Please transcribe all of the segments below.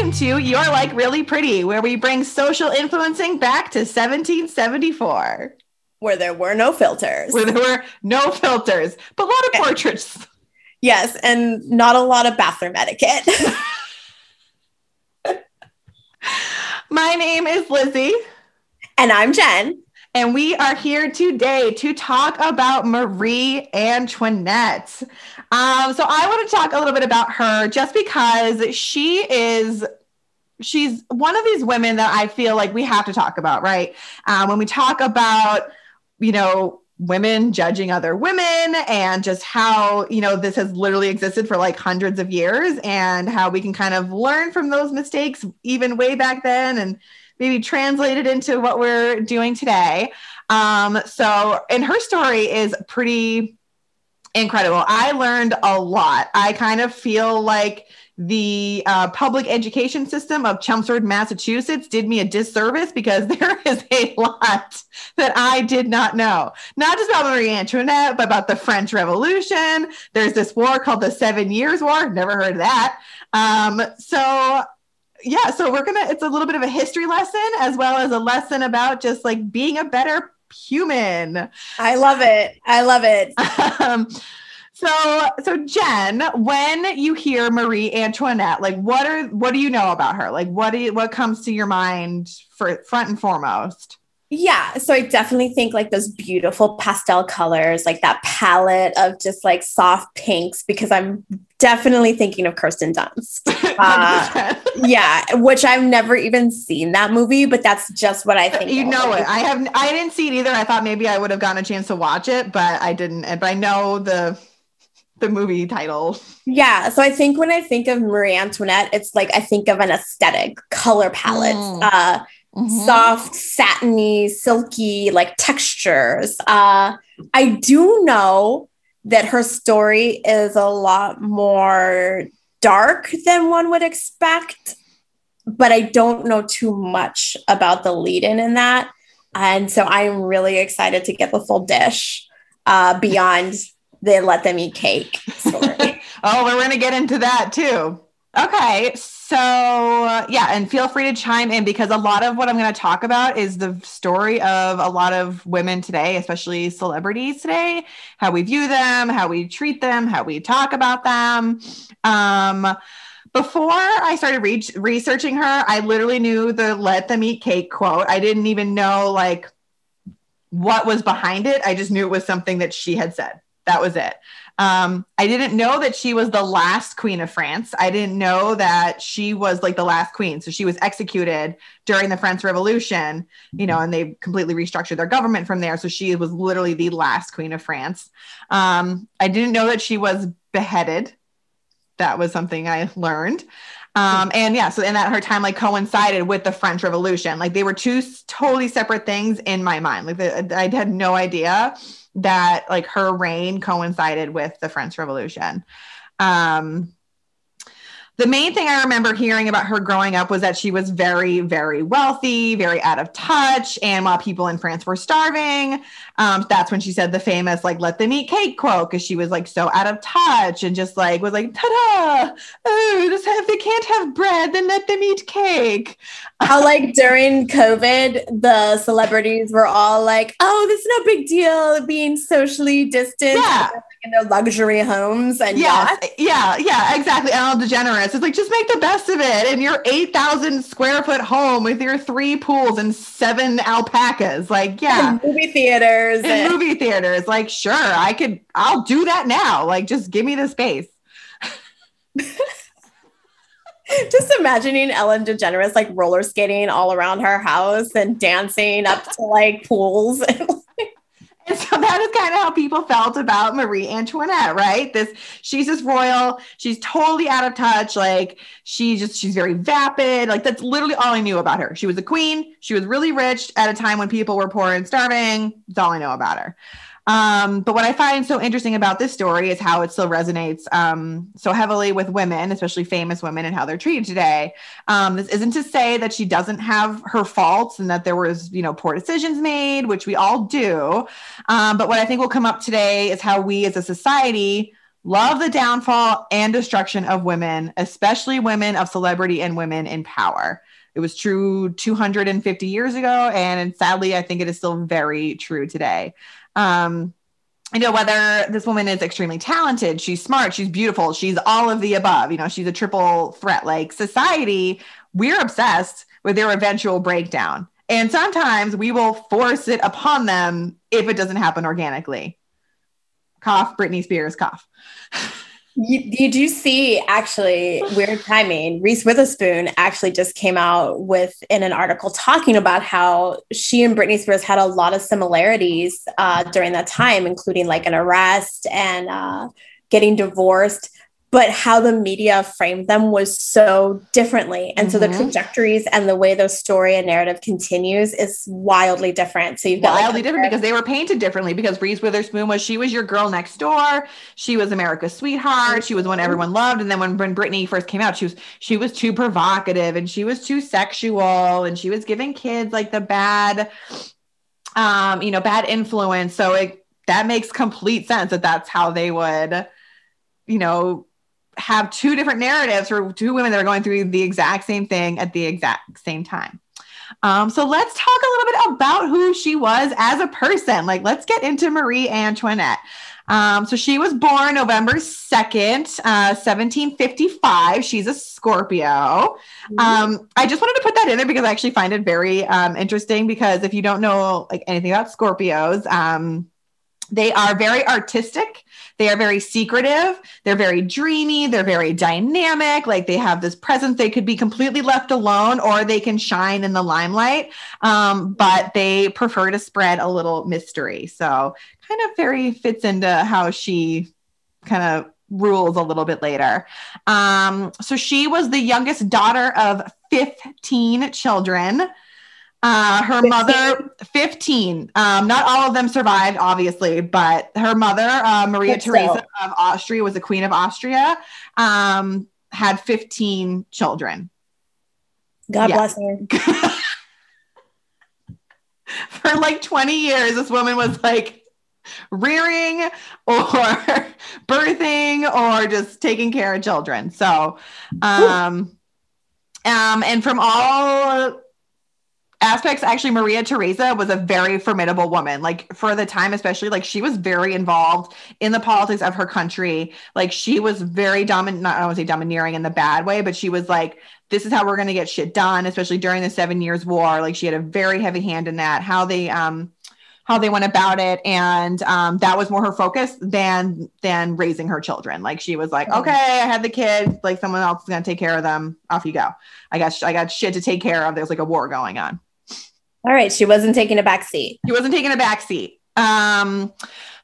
welcome to You're Like Really Pretty, where we bring social influencing back to 1774. Where there were no filters. Where there were no filters, but a lot of portraits. Yes, and not a lot of bathroom etiquette. My name is Lizzie. And I'm Jenn. And we are here today to talk about Marie Antoinette. Um, so I want to talk a little bit about her just because she is she's one of these women that I feel like we have to talk about, right? Um, when we talk about, you know, women judging other women and just how, you know, this has literally existed for like hundreds of years and how we can kind of learn from those mistakes even way back then and maybe translate it into what we're doing today. Um, so, and her story is pretty incredible. I learned a lot. I kind of feel like the uh, public education system of Chelmsford, Massachusetts did me a disservice because there is a lot that I did not know. Not just about Marie Antoinette, but about the French Revolution. There's this war called the Seven Years' War. Never heard of that. Um, so yeah, so we're gonna. It's a little bit of a history lesson as well as a lesson about just like being a better human. I love it. I love it. um, so, so Jenn, when you hear Marie Antoinette, like what are what do you know about her? Like what do you, what comes to your mind for front and foremost? Yeah, so I definitely think like those beautiful pastel colors, like that palette of just like soft pinks, because I'm definitely thinking of Kirsten Dunst. Uh, yeah, which I've never even seen that movie, but that's just what I think. You know it. I have. I didn't see it either. I thought maybe I would have gotten a chance to watch it, but I didn't. But I know the the movie title. Yeah. So I think when I think of Marie Antoinette, it's like I think of an aesthetic color palette. Mm. Uh, Mm-hmm. soft, satiny, silky, like textures. Uh, I do know that her story is a lot more dark than one would expect, but I don't know too much about the lead in in that. And so I'm really excited to get the full dish uh, beyond the let them eat cake story. oh, we're going to get into that too. Okay, so uh, yeah, and feel free to chime in because a lot of what I'm going to talk about is the story of a lot of women today, especially celebrities today, how we view them, how we treat them, how we talk about them. Um, before I started re- researching her, I literally knew the "Let them eat cake" quote. I didn't even know like what was behind it. I just knew it was something that she had said. That was it. Um, I didn't know that she was the last queen of France. I didn't know that she was like the last queen. So she was executed during the French Revolution, you know, and they completely restructured their government from there. So she was literally the last queen of France. Um, I didn't know that she was beheaded. That was something I learned. Um, and yeah, so in that her time like coincided with the French Revolution. Like they were two totally separate things in my mind. Like the, I had no idea that like her reign coincided with the French Revolution. Um, the main thing I remember hearing about her growing up was that she was very, very wealthy, very out of touch. And while people in France were starving, um, that's when she said the famous, like, let them eat cake quote, because she was like so out of touch and just like was like, ta da, oh, they can't have bread, then let them eat cake. How, like, during COVID, the celebrities were all like, oh, this is no big deal being socially distant. Yeah in their luxury homes and yeah, yeah, yeah, exactly. Ellen DeGeneres is like, just make the best of it in your eight thousand square foot home with your three pools and seven alpacas. Like, yeah, and movie theaters, and movie theaters. Like, sure, I could, I'll do that now. Like, just give me the space. just imagining Ellen DeGeneres like roller skating all around her house and dancing up to like pools. And so that is kind of how people felt about Marie Antoinette, right? This she's just royal, she's totally out of touch, like she just she's very vapid. Like that's literally all I knew about her. She was a queen, she was really rich at a time when people were poor and starving. That's all I know about her. Um, but what I find so interesting about this story is how it still resonates um, so heavily with women, especially famous women, and how they're treated today. Um, this isn't to say that she doesn't have her faults and that there was, you know, poor decisions made, which we all do. Um, but what I think will come up today is how we as a society love the downfall and destruction of women, especially women of celebrity and women in power. It was true 250 years ago, and sadly, I think it is still very true today. Um, you know, whether this woman is extremely talented, she's smart, she's beautiful, she's all of the above, you know, she's a triple threat. Like society, we're obsessed with their eventual breakdown. And sometimes we will force it upon them if it doesn't happen organically. Cough, Britney Spears, cough. You, you do see actually weird timing. Reese Witherspoon actually just came out with in an article talking about how she and Britney Spears had a lot of similarities uh, during that time, including like an arrest and uh, getting divorced but how the media framed them was so differently. And mm-hmm. so the mm-hmm. trajectories and the way the story and narrative continues is wildly different. So you've got wildly like, different because they were painted differently because Reese Witherspoon was she was your girl next door. She was America's sweetheart. She was one mm-hmm. everyone loved. And then when, when Britney first came out, she was she was too provocative and she was too sexual and she was giving kids like the bad um, you know, bad influence. So it that makes complete sense that that's how they would, you know, have two different narratives for two women that are going through the exact same thing at the exact same time. Um, so let's talk a little bit about who she was as a person. Like, let's get into Marie Antoinette. Um, so she was born November 2nd, uh, 1755. She's a Scorpio. Mm-hmm. Um, I just wanted to put that in there because I actually find it very um, interesting because if you don't know like anything about Scorpios, um, they are very artistic. They are very secretive. They're very dreamy. They're very dynamic. Like they have this presence. They could be completely left alone or they can shine in the limelight. Um, but they prefer to spread a little mystery. So kind of very fits into how she kind of rules a little bit later. Um, so she was the youngest daughter of 15 children. Uh, her 15? mother, 15. Um, not all of them survived, obviously, but her mother, uh, Maria Theresa of Austria, was the Queen of Austria, um, had 15 children. God yeah. bless her. For like 20 years, this woman was like rearing or birthing or just taking care of children. So, um, um, and from all aspects actually maria theresa was a very formidable woman. Like for the time especially like she was very involved in the politics of her country. Like she was very dominant not i don't want to say domineering in the bad way but she was like this is how we're going to get shit done especially during the seven years war. Like she had a very heavy hand in that how they um how they went about it. And um, that was more her focus than than raising her children. Like she was like mm-hmm. okay i had the kids like someone else is going to take care of them. Off you go. I got i got shit to take care of. There's like a war going on all right. She wasn't taking a back seat. She wasn't taking a back seat. Um,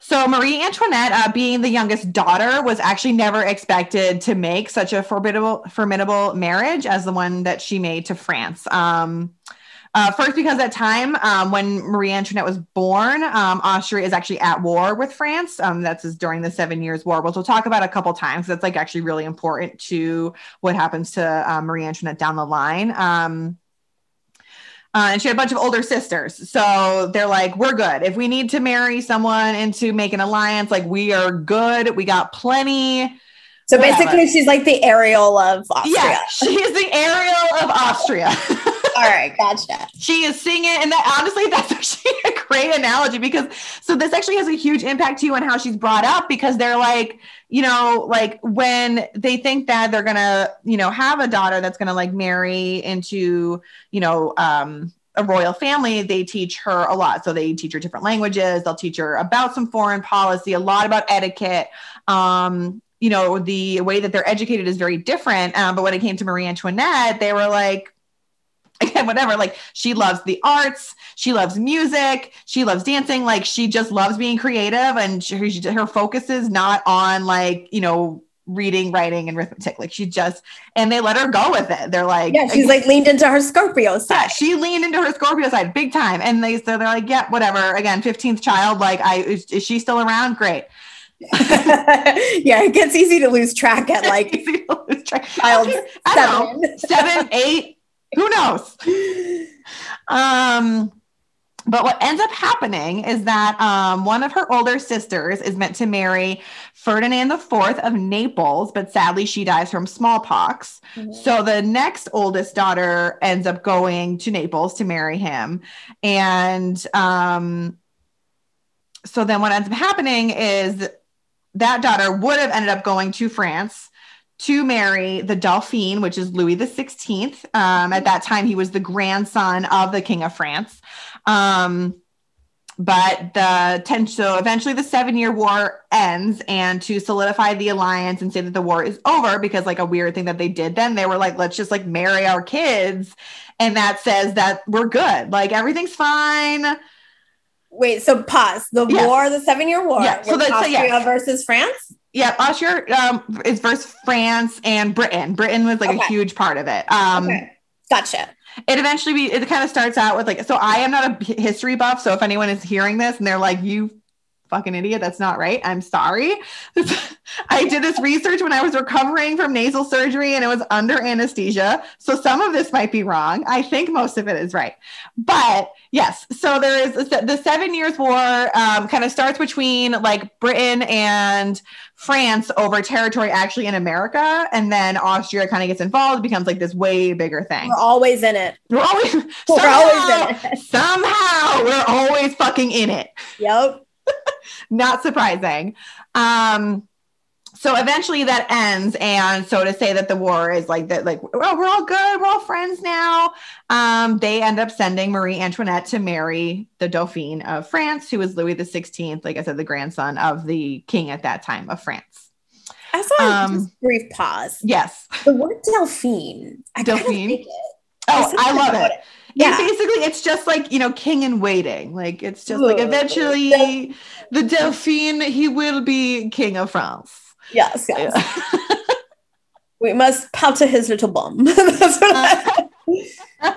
so Marie Antoinette, uh, being the youngest daughter, was actually never expected to make such a formidable, formidable marriage as the one that she made to France. Um, uh, first, because at time um, when Marie Antoinette was born, um, Austria is actually at war with France. Um, that's during the Seven Years' War, which we'll talk about a couple times. That's like actually really important to what happens to uh, Marie Antoinette down the line. Uh, and she had a bunch of older sisters. So they're like, we're good. If we need to marry someone and to make an alliance, like we are good. We got plenty. So whatever. basically, she's like the Ariel of Austria. Yeah, she is the Ariel of Austria. All right, gotcha. She is singing, and that honestly, that's actually a great analogy because so this actually has a huge impact to you on how she's brought up because they're like, you know, like when they think that they're gonna, you know, have a daughter that's gonna like marry into, you know, um, a royal family, they teach her a lot. So they teach her different languages. They'll teach her about some foreign policy, a lot about etiquette. Um, you know, the way that they're educated is very different. Um, but when it came to Marie Antoinette, they were like, again, whatever. Like she loves the arts, she loves music, she loves dancing. Like she just loves being creative, and she, her focus is not on like you know reading, writing, and arithmetic. Like she just and they let her go with it. They're like, yeah, she's like leaned into her Scorpio side. Yeah, she leaned into her Scorpio side big time, and they so they're like, yeah, whatever. Again, fifteenth child. Like, I is, is she still around? Great. yeah, it gets easy to lose track at like track. child seven. seven, eight, who knows? Um, but what ends up happening is that um, one of her older sisters is meant to marry Ferdinand IV of Naples, but sadly she dies from smallpox. Mm-hmm. So the next oldest daughter ends up going to Naples to marry him. And um, so then what ends up happening is that daughter would have ended up going to France to marry the Dauphin, which is Louis the Sixteenth. Um, at that time, he was the grandson of the King of France. Um, but the ten, so eventually the Seven Year War ends, and to solidify the alliance and say that the war is over, because like a weird thing that they did then, they were like, let's just like marry our kids, and that says that we're good, like everything's fine. Wait, so pause the yes. war, the Seven Year War, yeah. So, the, Austria yeah. versus France. Yeah, Austria um, is versus France and Britain. Britain was like okay. a huge part of it. Um, okay. Gotcha it eventually be, it kind of starts out with like so i am not a history buff so if anyone is hearing this and they're like you fucking idiot that's not right i'm sorry i did this research when i was recovering from nasal surgery and it was under anesthesia so some of this might be wrong i think most of it is right but yes so there is the seven years war um, kind of starts between like britain and France over territory actually in America, and then Austria kind of gets involved, becomes like this way bigger thing. We're always in it. We're always we're somehow, always in it. somehow we're always fucking in it. Yep. Not surprising. Um, so eventually that ends and so to say that the war is like that like oh we're all good we're all friends now. Um, they end up sending marie antoinette to marry the dauphin of france who was louis the 16th like i said the grandson of the king at that time of france. I saw um, just brief pause. yes. The word delphine I delphine oh i love it, it. Yeah. And basically, it's just like, you know, king in waiting. Like, it's just like eventually the Delphine, he will be king of France. Yes, yes. Yeah. we must powder his little bum. That's what I-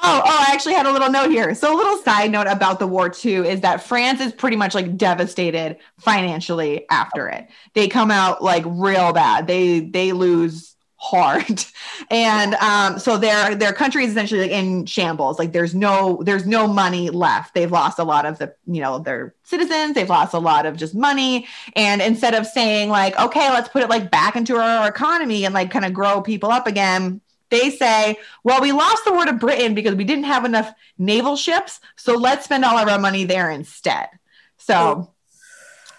Oh, oh, I actually had a little note here. So, a little side note about the war too is that France is pretty much like devastated financially after it. They come out like real bad. They they lose hard. And um so their their country is essentially like in shambles. Like there's no there's no money left. They've lost a lot of the you know their citizens. They've lost a lot of just money. And instead of saying like okay let's put it like back into our economy and like kind of grow people up again they say well we lost the war to britain because we didn't have enough naval ships. So let's spend all of our money there instead. So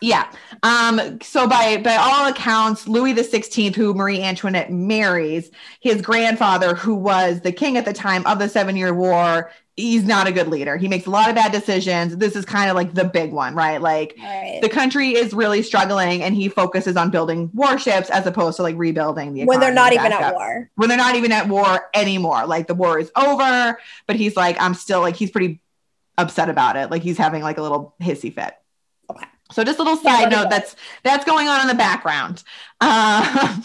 yeah. Um, so by by all accounts, Louis the Sixteenth, who Marie Antoinette marries, his grandfather, who was the king at the time of the Seven Year War, he's not a good leader. He makes a lot of bad decisions. This is kind of like the big one, right? Like right. the country is really struggling, and he focuses on building warships as opposed to like rebuilding the when they're not even at up. war. When they're not even at war anymore. Like the war is over, but he's like, I'm still like he's pretty upset about it. Like he's having like a little hissy fit. So just a little side note that's that's going on in the background. Uh,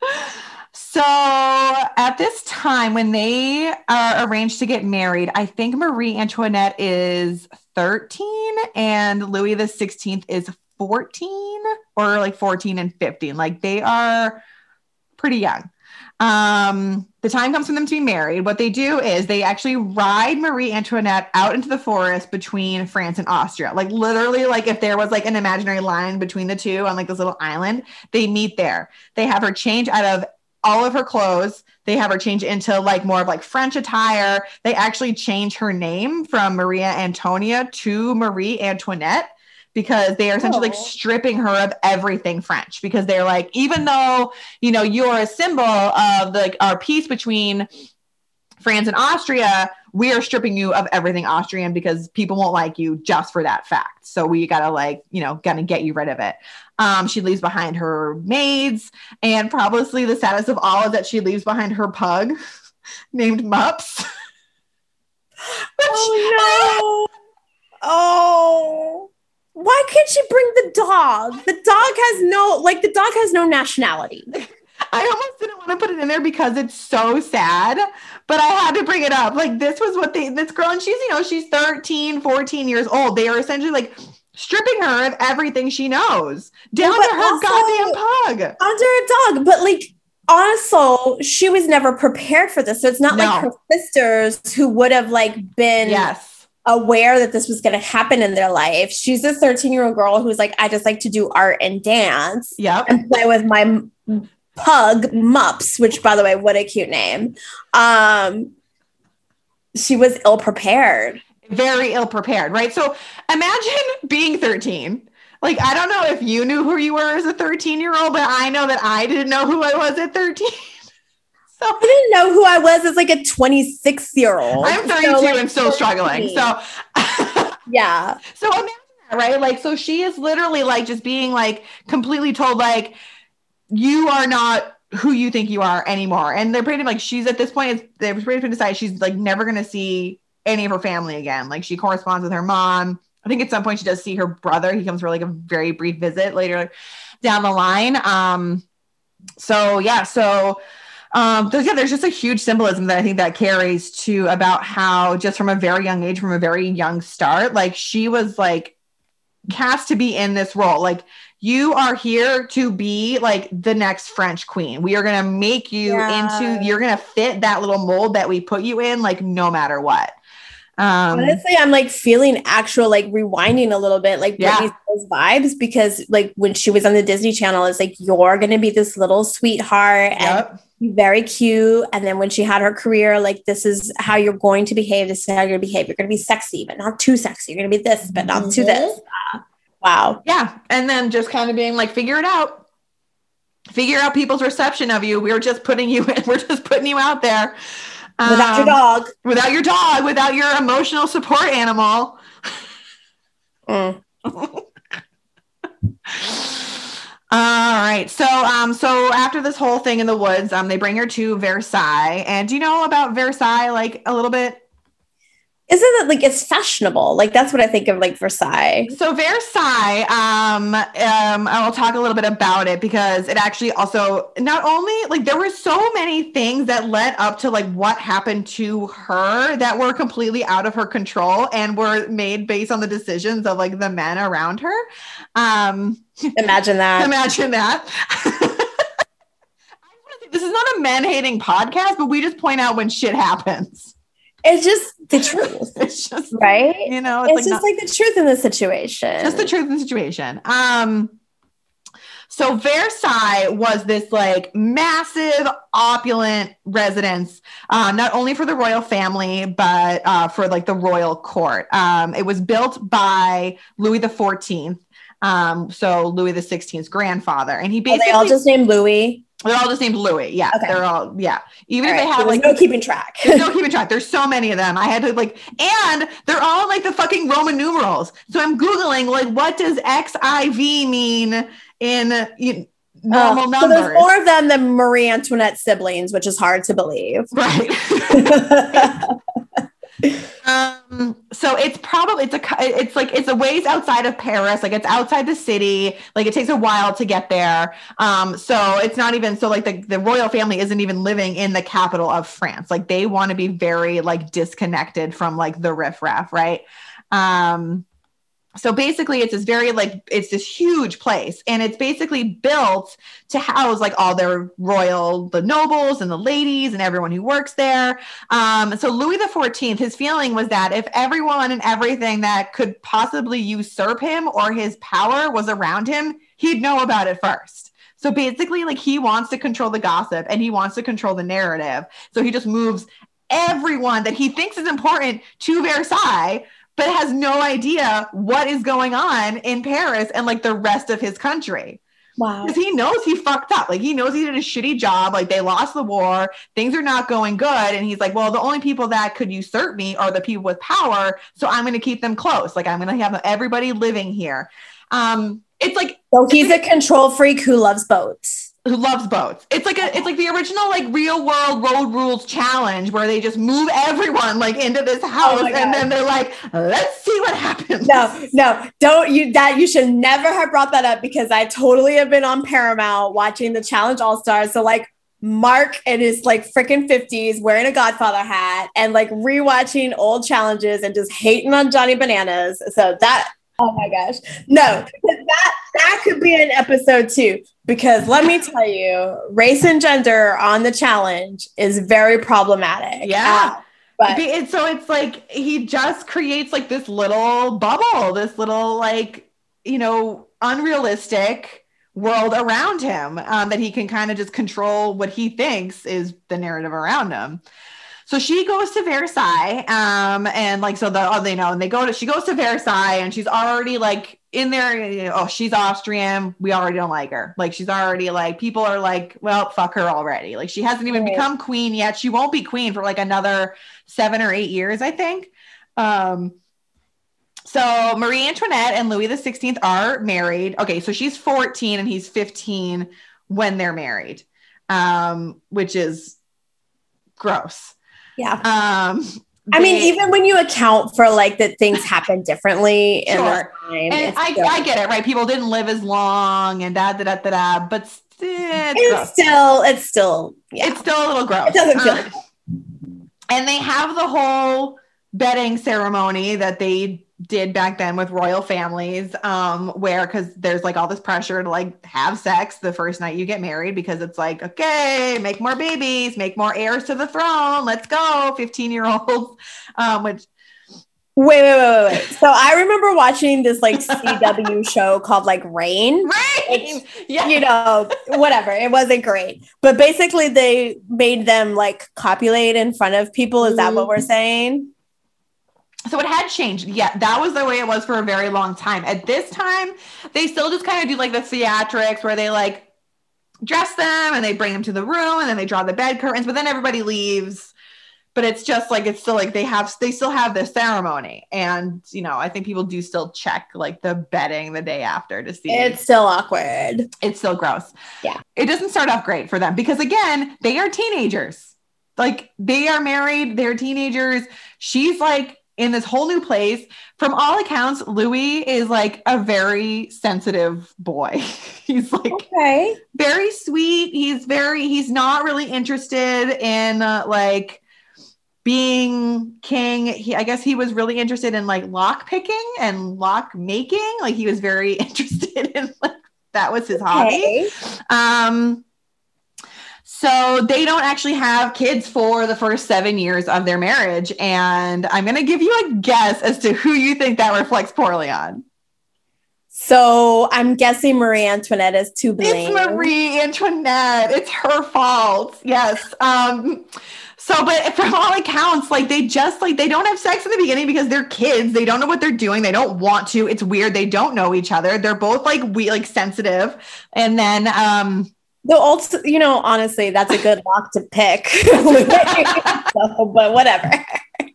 so at this time when they are arranged to get married, I think Marie Antoinette is 13 and Louis the 16th is 14 or like 14 and 15. Like they are pretty young um, the time comes for them to be married. What they do is they actually ride Marie Antoinette out into the forest between France and Austria. Like literally, like if there was like an imaginary line between the two on like this little island, they meet there. They have her change out of all of her clothes. They have her change into like more of like French attire. They actually change her name from Maria Antonia to Marie Antoinette because they are essentially oh. like stripping her of everything French because they're like, even though, you know, you're a symbol of like our peace between France and Austria, we are stripping you of everything Austrian because people won't like you just for that fact. So we gotta like, you know, gotta get you rid of it. Um, she leaves behind her maids, and probably the saddest of all is that she leaves behind her pug named Mups. oh no! oh why can't she bring the dog? The dog has no like the dog has no nationality. I almost didn't want to put it in there because it's so sad, but I had to bring it up. Like this was what they this girl and she's you know she's 13, 14 years old. They are essentially like stripping her of everything she knows down to her goddamn pug. Under a dog, but like also she was never prepared for this. So it's not no. like her sisters who would have like been yes aware that this was going to happen in their life. She's a 13 year old girl who's like, I just like to do art and dance. Yep. And play with my pug, Mups, which, by the way, what a cute name. Um, she was ill prepared. Very ill prepared, right? So imagine being 13. Like, I don't know if you knew who you were as a 13 year old, but I know that I didn't know who I was at 13. So I didn't know who I was as like a 26 year old. I'm 32 so, like, and still 14. struggling. So yeah. So imagine that, right? Like, so she is literally like just being like completely told, like, you are not who you think you are anymore. And they're pretty like she's at this point, they're pretty much decided she's like never gonna see any of her family again. Like she corresponds with her mom. I think at some point she does see her brother. He comes for like a very brief visit later down the line. Um, so yeah, so um, there's, yeah, there's just a huge symbolism that I think that carries to about how just from a very young age, from a very young start, like she was like cast to be in this role. Like you are here to be like the next French queen. We are going to make you yeah. into, you're going to fit that little mold that we put you in, like no matter what. Um, Honestly, I'm like feeling actual like rewinding a little bit, like yeah. vibes because like when she was on the Disney Channel, it's like you're gonna be this little sweetheart and very cute. And then when she had her career, like this is how you're going to behave. This is how you're gonna behave. You're gonna be sexy, but not too sexy. You're gonna be this, but not mm-hmm. too this. Uh, wow. Yeah, and then just kind of being like, figure it out. Figure out people's reception of you. We're just putting you in. We're just putting you out there without um, your dog, without your dog, without your emotional support animal. Mm. All right. So um so after this whole thing in the woods, um they bring her to Versailles. And do you know about Versailles like a little bit? Isn't it like it's fashionable? Like that's what I think of like Versailles. So Versailles, um, um, I will talk a little bit about it because it actually also not only like there were so many things that led up to like what happened to her that were completely out of her control and were made based on the decisions of like the men around her. Um, imagine that. imagine that. this is not a man hating podcast, but we just point out when shit happens it's just the truth. it's just right. You know, it's, it's like just not, like the truth in the situation. Just the truth in the situation. Um, so Versailles was this like massive, opulent residence, um, not only for the royal family but uh, for like the royal court. Um, it was built by Louis the Fourteenth. Um, so Louis the Sixteenth's grandfather, and he basically Are they all just named Louis. They're all just named Louis. Yeah. Okay. They're all, yeah. Even all if they right. have so like no keeping track. there's no keeping track. There's so many of them. I had to like, and they're all like the fucking Roman numerals. So I'm Googling like, what does XIV mean in you, normal uh, numbers? So there's more of them than Marie Antoinette siblings, which is hard to believe. Right. um so it's probably it's a it's like it's a ways outside of paris like it's outside the city like it takes a while to get there. Um so it's not even so like the, the royal family isn't even living in the capital of france. Like they want to be very like disconnected from like the riffraff right? Um so basically it's this very like it's this huge place and it's basically built to house like all their royal the nobles and the ladies and everyone who works there. Um, so louis the 14th his feeling was that if everyone and everything that could possibly usurp him or his power was around him he'd know about it first. So basically like he wants to control the gossip and he wants to control the narrative. So he just moves everyone that he thinks is important to versailles but has no idea what is going on in Paris and like the rest of his country. Wow. Because he knows he fucked up. Like he knows he did a shitty job. Like they lost the war. Things are not going good. And he's like, well, the only people that could usurp me are the people with power. So I'm going to keep them close. Like I'm going to have everybody living here. Um, it's like so he's a control freak who loves boats who loves boats. It's like a it's like the original like real world road rules challenge where they just move everyone like into this oh house oh and then they're like, let's see what happens. No, no, don't you that you should never have brought that up because I totally have been on Paramount watching the challenge all stars. So like Mark in his like freaking 50s wearing a Godfather hat and like rewatching old challenges and just hating on Johnny Bananas. So that Oh my gosh. No, that that could be an episode too. Because let me tell you, race and gender on the challenge is very problematic. Yeah. Uh, But so it's like he just creates like this little bubble, this little like you know unrealistic world around him um, that he can kind of just control what he thinks is the narrative around him. So she goes to Versailles, um, and like so the oh, they know, and they go to she goes to Versailles, and she's already like in there. You know, oh, she's Austrian. We already don't like her. Like she's already like people are like, well, fuck her already. Like she hasn't even Right. become queen yet. She won't be queen for like another seven or eight years, I think. Um, so Marie Antoinette and Louis the Sixteenth are married. Okay, so she's fourteen and he's fifteen when they're married, um, which is gross. Yeah. Um, I mean, even when you account for like that things happen differently in Sure. time, and I, still, I get it, right? People didn't live as long and da da da da da, but still, it's, it's still, it's still, yeah. it's still a little gross. it doesn't feel Uh, and they have the whole bedding ceremony that they did back then with royal families um where because there's like all this pressure to like have sex the first night you get married because it's like okay make more babies make more heirs to the throne let's go 15 year olds um which Wait, wait, wait, wait, wait. So I remember watching this like CW show called like Reign. right yeah You know, whatever. It wasn't great. But basically they made them like copulate in front of people. Is that what we're saying? So it had changed. Yeah, that was the way it was for a very long time. At this time, they still just kind of do like the theatrics where they like dress them and they bring them to the room and then they draw the bed curtains, but then everybody leaves. But it's just like it's still like they have they still have this ceremony. And you know, I think people do still check like the bedding the day after to see It's still awkward. it's still gross. Yeah. It doesn't start off great for them because again, they are teenagers. Like they are married, they're teenagers. She's like in this whole new place. From all accounts, Louis is like a very sensitive boy. he's like Okay. very sweet. He's very he's not really interested in uh, like being king. He I guess he was really interested in like lock picking and lock making. Like he was very interested in like that was his hobby. Um, so they don't actually have kids for the first seven years of their marriage. And I'm going to give you a guess as to who you think that reflects poorly on. So I'm guessing Marie Antoinette is to blame. It's Marie Antoinette. It's her fault. Yes. Um, so, but from all accounts, like they just like they don't have sex in the beginning because they're kids. They don't know what they're doing. They don't want to. It's weird. They don't know each other. They're both like we like sensitive. And then um The old, you know, honestly, that's a good lock to pick. So, but whatever.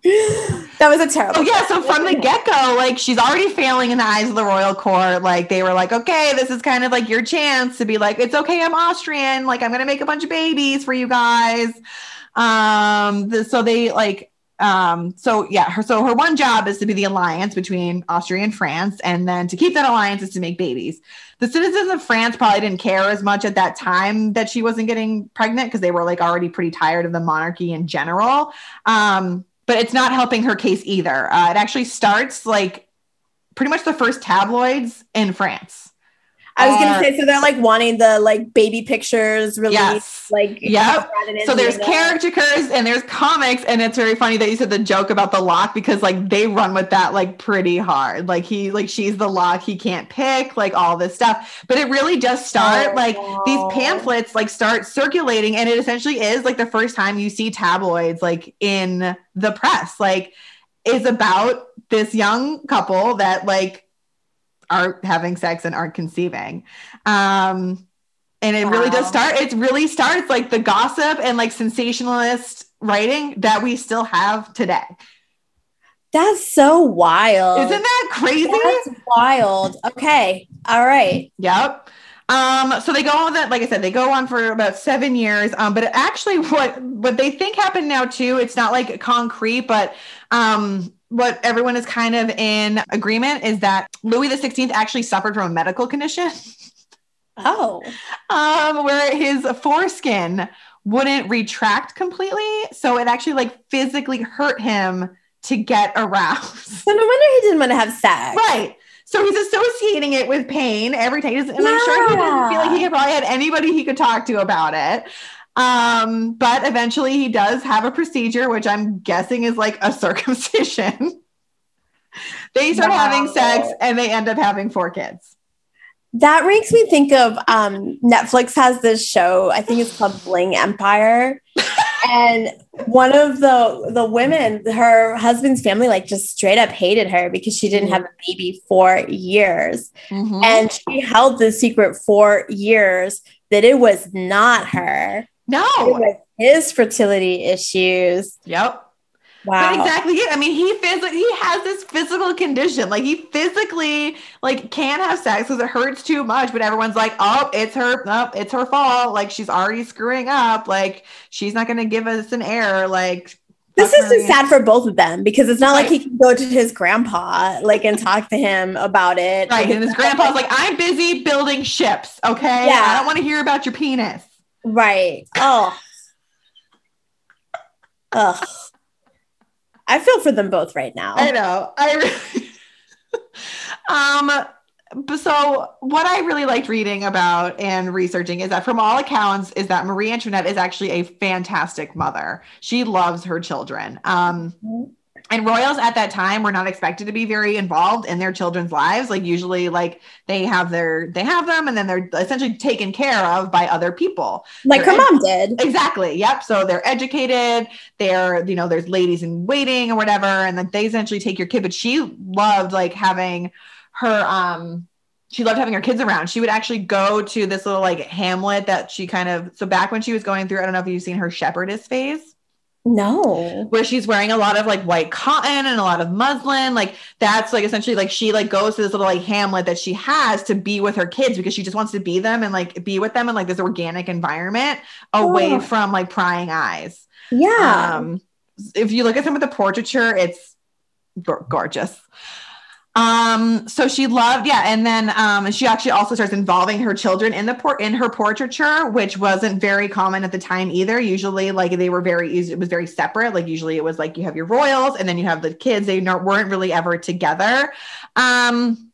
that was a terrible. Oh yeah, so from the get-go, like she's already failing in the eyes of the royal court. Like they were like, okay, this is kind of like your chance to be like, it's okay, I'm Austrian. Like I'm gonna make a bunch of babies for you guys. Um, the, so they like um so yeah her so her one job is to be the alliance between austria and france and then to keep that alliance is to make babies. The citizens of france probably didn't care as much at that time that she wasn't getting pregnant because they were like already pretty tired of the monarchy in general. Um but it's not helping her case either. Uh, it actually starts like pretty much the first tabloids in france I was gonna uh, say, so they're like wanting the like baby pictures released, Yes. like than so there's caricatures and there's comics and it's very funny that you said the joke about the lock because like they run with that like pretty hard. Like he like she's the lock he can't pick like all this stuff. But it really does start Oh, like no. these pamphlets like start circulating and it essentially is like the first time you see tabloids like in the press. Like is about this young couple that like are having sex and aren't conceiving um and it really does start it really starts like the gossip and like sensationalist writing that we still have today That's so wild. isn't that crazy That's wild. Okay. All right. Yep. Um, so they go on that, like I said, they go on for about seven years. Um, but actually what what they think happened now too, it's not like concrete, but um what everyone is kind of in agreement is that Louis the 16th actually suffered from a medical condition. Oh. um, where his foreskin wouldn't retract completely. So it actually like physically hurt him to get aroused. So no wonder he didn't want to have sex. Right. So he's associating it with pain every time. And I'm sure he didn't feel like he Yeah. probably had anybody he could talk to about it. Um, but eventually he does have a procedure, which I'm guessing is like a circumcision. they start wow. having sex and they end up having four kids. That makes me think of um, Netflix has this show, I think it's called Bling Empire. and one of the the women, her husband's family, like just straight up hated her because she didn't have a baby for years. Mm-hmm. And she held the secret for years that it was not her. No. His fertility issues. Yep. Wow. But exactly it. I mean, he physically he has this physical condition. Like he physically like can't have sex because it hurts too much. But everyone's like, oh, it's her, oh, it's her fault. Like she's already screwing up. Like she's not gonna give us an error. Like this is sad for both of them because it's not right. like he can go to his grandpa like and talk to him about it. Right. And his grandpa's like, I'm busy building ships. Okay. Yeah. I don't want to hear about your penis. Right. Oh. Ugh. I feel for them both right now. I know. I really um so what I really liked reading about and researching is that from all accounts is that Marie Antoinette is actually a fantastic mother. She loves her children. Um mm-hmm and royals at that time were not expected to be very involved in their children's lives. Like usually like they have their they have them and then they're essentially taken care of by other people. Like they're her mom did. Exactly yep. So they're educated they're you know there's ladies in waiting or whatever and then they essentially take your kid. But she loved like having her um she loved having her kids around. She would actually go to this little like hamlet that she kind of so back when she was going through, I don't know if you've seen her shepherdess phase. No. Where she's wearing a lot of like white cotton and a lot of muslin. Like that's like essentially like she like goes to this little like hamlet that she has to be with her kids because she just wants to be them and like be with them in like this organic environment away oh. from like prying eyes. Yeah. Um if you look at some of the portraiture, it's gorgeous. Um, so she loved, yeah, and then um, she actually also starts involving her children in the port in her portraiture, which wasn't very common at the time either. Usually, like they were very it was very separate. Like usually, it was like you have your royals and then you have the kids. They weren't really ever together. Um,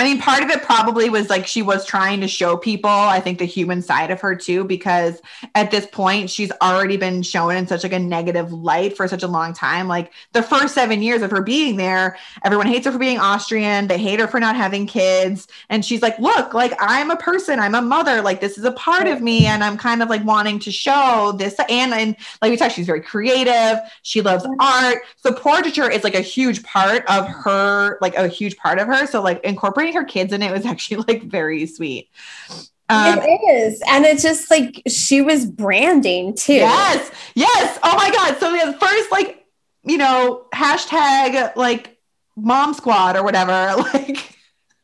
I mean, part of it probably was like she was trying to show people, I think, the human side of her too, because at this point she's already been shown in such like a negative light for such a long time. Like the first seven years of her being there, everyone hates her for being Austrian. They hate her for not having kids. And she's like, look, like I'm a person, I'm a mother, like this is a part of me. And I'm kind of like wanting to show this. And and like we talked, she's very creative, she loves art. So portraiture is like a huge part of her, like a huge part of her. So like incorporating her kids in it was actually like very sweet. Um, it is. And it's just like she was branding too. Yes. Yes. Oh my God. So the first, like, you know, hashtag like mom squad or whatever.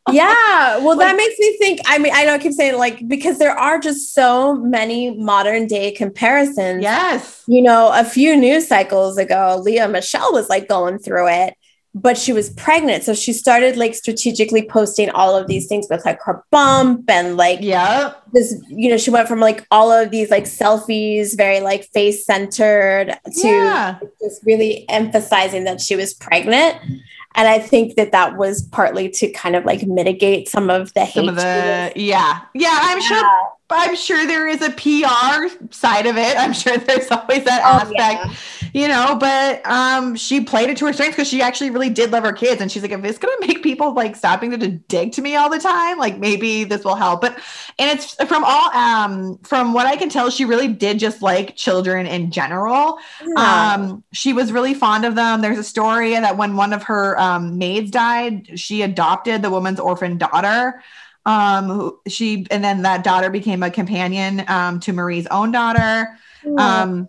Like, yeah. Well, like, that makes me think. I mean, I know I keep saying like, because there are just so many modern day comparisons. Yes. You know, a few news cycles ago, Lea Michele was like going through it but she was pregnant. So she started like strategically posting all of these things with like her bump and like, yeah, this, you know, she went from like all of these like selfies, very like face centered to yeah. just really emphasizing that she was pregnant. And I think that that was partly to kind of like mitigate some of the hate. Some of the, yeah. Yeah. I'm yeah. sure I'm sure there is a PR side of it. I'm sure there's always that oh, aspect, yeah. You know, but um, she played it to her strengths because she actually really did love her kids. And she's like, if it's going to make people like stopping to dig to me all the time, like maybe this will help. But, and it's from all, um, from what I can tell, she really did just like children in general. Yeah. Um, she was really fond of them. There's a story that when one of her um, maids died, she adopted the woman's orphan daughter um, who she and then that daughter became a companion um, to Marie's own daughter. Um,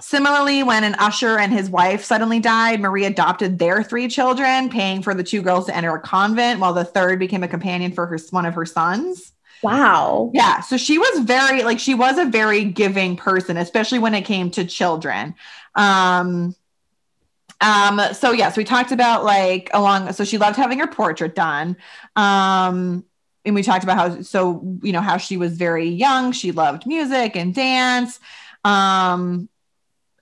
similarly, when an usher and his wife suddenly died, Marie adopted their three children, paying for the two girls to enter a convent, while the third became a companion for her one of her sons. Wow. Yeah. So she was very like she was a very giving person, especially when it came to children. Um, um, so yes, yeah, so we talked about like along so she loved having her portrait done. Um, and we talked about how so you know how she was very young she loved music and dance um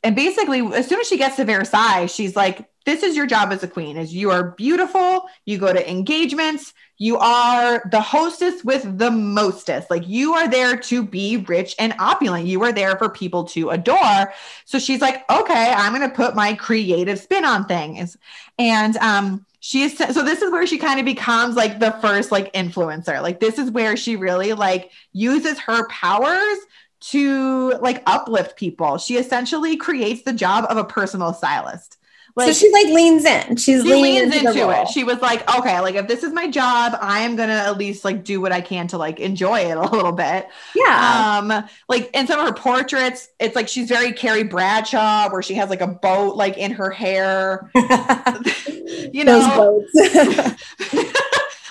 and basically as soon as she gets to versailles she's like this is your job as a queen is you are beautiful you go to engagements you are the hostess with the mostest like you are there to be rich and opulent. You are there for people to adore. So she's like okay i'm going to put my creative spin on things. And um she is so this is where she kind of becomes like the first like influencer. Like this is where she really like uses her powers to like uplift people she essentially creates the job of a personal stylist like, so she like leans in. She's she leans into, into it. She was like, okay, like if this is my job, I am gonna at least like do what I can to like enjoy it a little bit. Yeah. Um, like in some of her portraits, it's like she's very Carrie Bradshaw, where she has like a boat like in her hair. you know.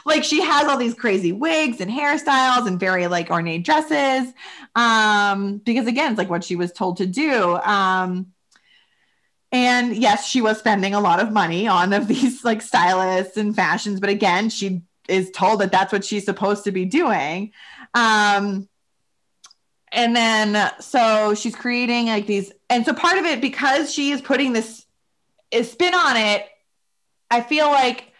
Like she has all these crazy wigs and hairstyles and very like ornate dresses. Um, because again, it's like what she was told to do. Um, and yes, she was spending a lot of money on of these like stylists and fashions, but again, she is told that that's what she's supposed to be doing. Um, and then so she's creating like these, and so part of it because she is putting this is spin on it, I feel like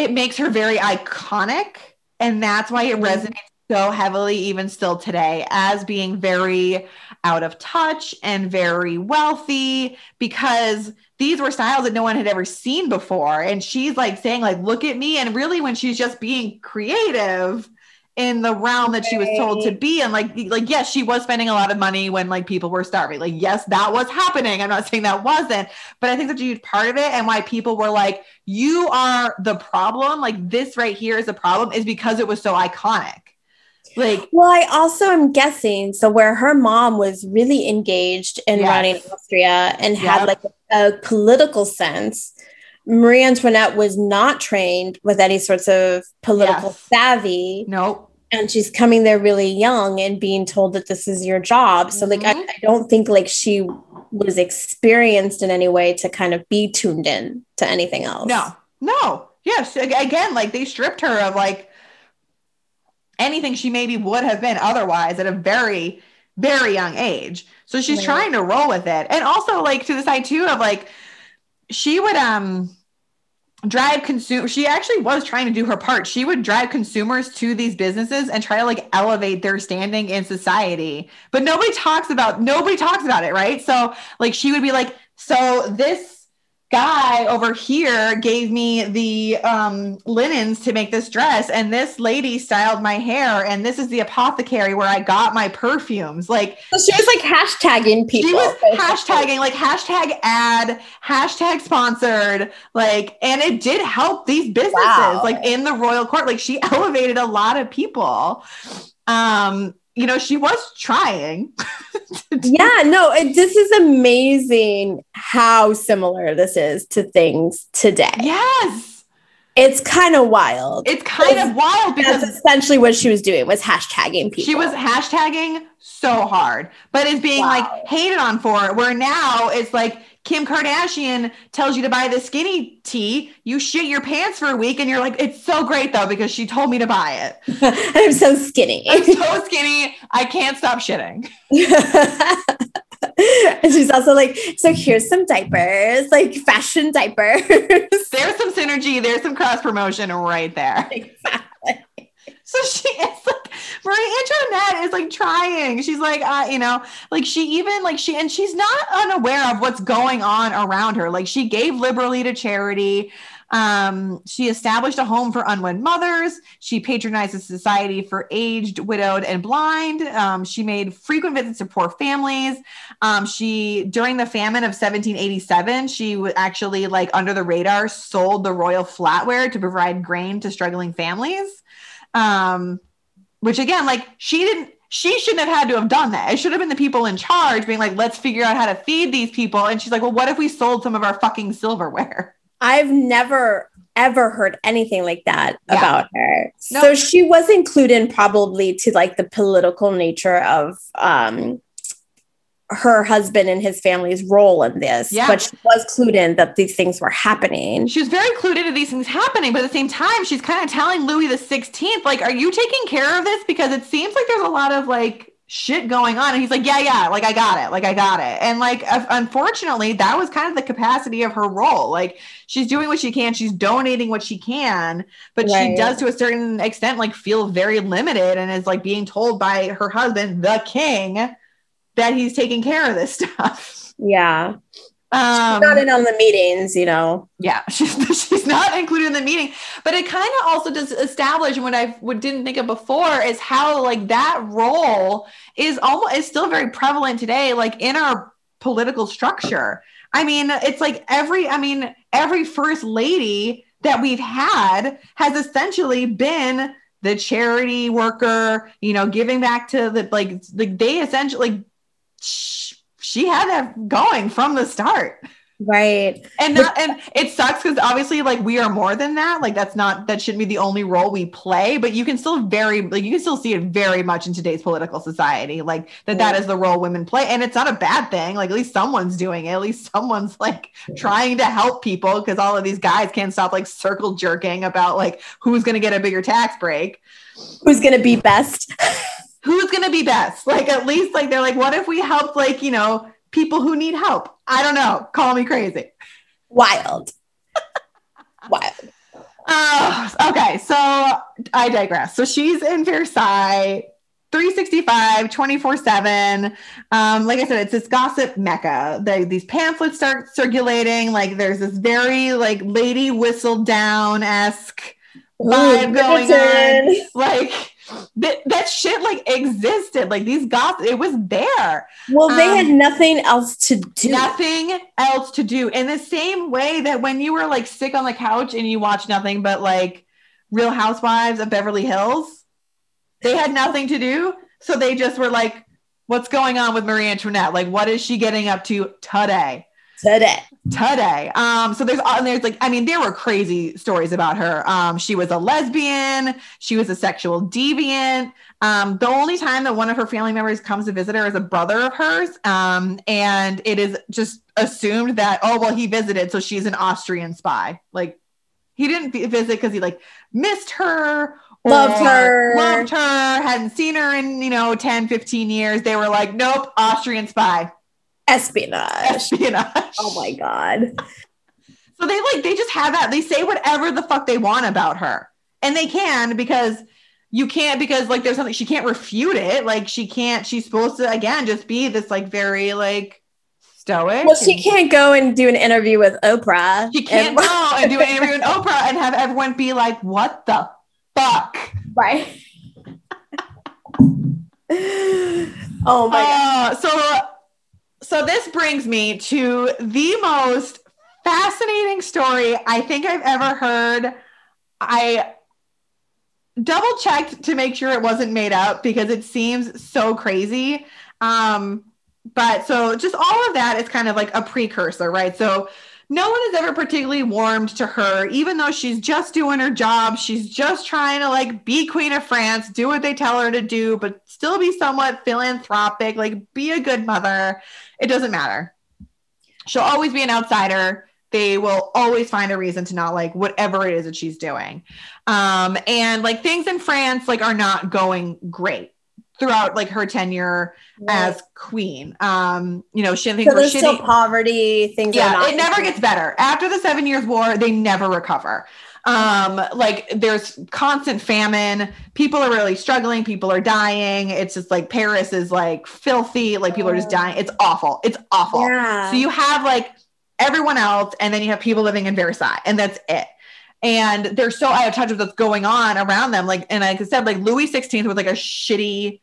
it makes her very iconic, and that's why it mm-hmm. resonates so heavily even still today as being very out of touch and very wealthy because these were styles that no one had ever seen before and she's like saying like look at me and really when she's just being creative in the realm that she was told to be and like like yes she was spending a lot of money when like people were starving like yes that was happening i'm not saying that wasn't but i think that's a huge part of it and why people were like you are the problem like this right here is a problem is because it was so iconic like, well, I also am guessing so where her mom was really engaged in yes. running Austria and yep. had like a political sense. Marie Antoinette was not trained with any sorts of political yes. savvy. Nope. And she's coming there really young and being told that this is your job. So, mm-hmm. like, I, mm-hmm. I don't think like she was experienced in any way to kind of be tuned in to anything else. No, no. Yes. Again, like they stripped her of like anything she maybe would have been otherwise at a very very young age so she's right. trying to roll with it and also like to the side too of like she would um drive consume she actually was trying to do her part. She would drive consumers to these businesses and try to like elevate their standing in society. But nobody talks about nobody talks about it right? So like she would be like so this guy over here gave me the um, linens to make this dress and this lady styled my hair and this is the apothecary where i got my perfumes. Like so she was like hashtagging people. she was hashtagging like hashtag ad hashtag sponsored like and it did help these businesses wow. like in the royal court. Like she elevated a lot of people. Um you know, she was trying. yeah, no, it, this is amazing how similar this is to things today. Yes. It's kind of wild. It's kind it's, of wild because essentially what she was doing was hashtagging people. She was hashtagging so hard, but it's being wow. like hated on for it. Where now it's like Kim Kardashian tells you to buy the skinny tea, you shit your pants for a week and you're like, it's so great though, because she told me to buy it. I'm so skinny. I'm so skinny. I can't stop shitting. and she's also like, so here's some diapers, like fashion diapers. There's some synergy, there's some cross promotion right there. Exactly. So she is like Marie Antoinette is like trying. She's like, uh, you know, like she even like she and she's not unaware of what's going on around her. Like she gave liberally to charity. Um, she established a home for unwed mothers. She patronized a society for aged, widowed, and blind. Um, she made frequent visits to poor families. Um, she, during the famine of 1787, she was actually, like under the radar, sold the royal flatware to provide grain to struggling families. Um, which again, like she didn't, she shouldn't have had to have done that. It should have been the people in charge being like, let's figure out how to feed these people. And she's like, well, what if we sold some of our fucking silverware? I've never ever heard anything like that yeah. about her. Nope. So she was included probably to like the political nature of um her husband and his family's role in this, yeah. but she was clued in that these things were happening. She was very clued into these things happening, but at the same time, she's kind of telling Louis the Sixteenth, like, "Are you taking care of this?" Because it seems like there's a lot of like shit going on. And he's like, yeah, yeah, like I got it. Like I got it. And like, unfortunately, that was kind of the capacity of her role. Like she's doing what she can, she's donating what she can, but right. she does to a certain extent, like feel very limited and is like being told by her husband, the king, that he's taking care of this stuff. Yeah. Um, she's not in on the meetings, you know. Yeah, she's she's not included in the meeting, but it kind of also does establish what I would didn't think of before is how like that role is almost is still very prevalent today, like in our political structure. I mean, it's like every I mean every first lady that we've had has essentially been the charity worker, you know, giving back to the like like they essentially like she had that going from the start. Right. And not, and it sucks because obviously like we are more than that. Like that's not that shouldn't be the only role we play, but you can still very like you can still see it very much in today's political society. Like that yeah. that is the role women play. And it's not a bad thing. Like at least someone's doing it. At least someone's like trying to help people because all of these guys can't stop like circle jerking about like who's gonna get a bigger tax break. Who's gonna be best. who's going to be best? Like, at least, like, they're like, what if we help, like, you know, people who need help? I don't know. Call me crazy. Wild. Wild. Uh, okay. So I digress. So she's in Versailles. 365 24 7 um like i said it's this gossip mecca the, these pamphlets start circulating like there's this very like lady Whistledown esque vibe going on like that, that shit like existed. Like these gossip, it was there. Well, they um, had nothing else to do. Nothing else to do. In the same way that when you were like sick on the couch and you watched nothing but like Real Housewives of Beverly Hills, they had nothing to do. So they just were like, what's going on with Marie Antoinette? Like, what is she getting up to today? Today. Today. Um so there's and there's like i mean there were crazy stories about her. Um she was a lesbian. She was a sexual deviant. Um the only time that one of her family members comes to visit her is a brother of hers. Um and it is just assumed that oh well he visited so she's an austrian spy. Like he didn't visit because he like missed her loved her. loved her hadn't seen her in you know 10 15 years. They were like nope austrian spy espionage. Espionage. Oh my god. So they like they just have that. They say whatever the fuck they want about her. And they can because you can't because like there's something she can't refute it. Like she can't, she's supposed to again just be this like very like stoic. Well, she can't go and do an interview with Oprah. She can't and- go and do an interview with Oprah and have everyone be like, what the fuck? Right. oh my uh, god. So so this brings me to the most fascinating story I think I've ever heard. I double checked to make sure it wasn't made up because it seems so crazy. Um, but so just all of that is kind of like a precursor, right? So no one has ever particularly warmed to her, even though she's just doing her job. She's just trying to like be queen of France, do what they tell her to do, but still be somewhat philanthropic, like be a good mother. It doesn't matter. She'll always be an outsider. They will always find a reason to not like whatever it is that she's doing. Um, and like things in France like are not going great throughout like her tenure right. as queen. Um, you know, she so there's still poverty, things. Yeah, it never gets better. After the Seven Years' War, they never recover. Um, like there's constant famine. People are really struggling. People are dying. It's just like Paris is like filthy. Like people are just dying. It's awful. It's awful. Yeah. So you have like everyone else, and then you have people living in Versailles, and that's it and they're so out of touch with what's going on around them. Like, and like I said, like Louis XVI was like a shitty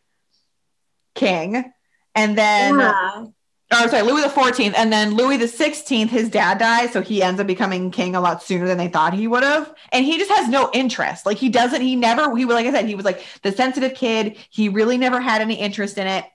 king. And then, yeah. Oh, sorry, Louis the 14th. And then Louis the 16th, his dad dies. So he ends up becoming king a lot sooner than they thought he would have. And he just has no interest. Like he doesn't, he never, he, like I said, he was like the sensitive kid. He really never had any interest in it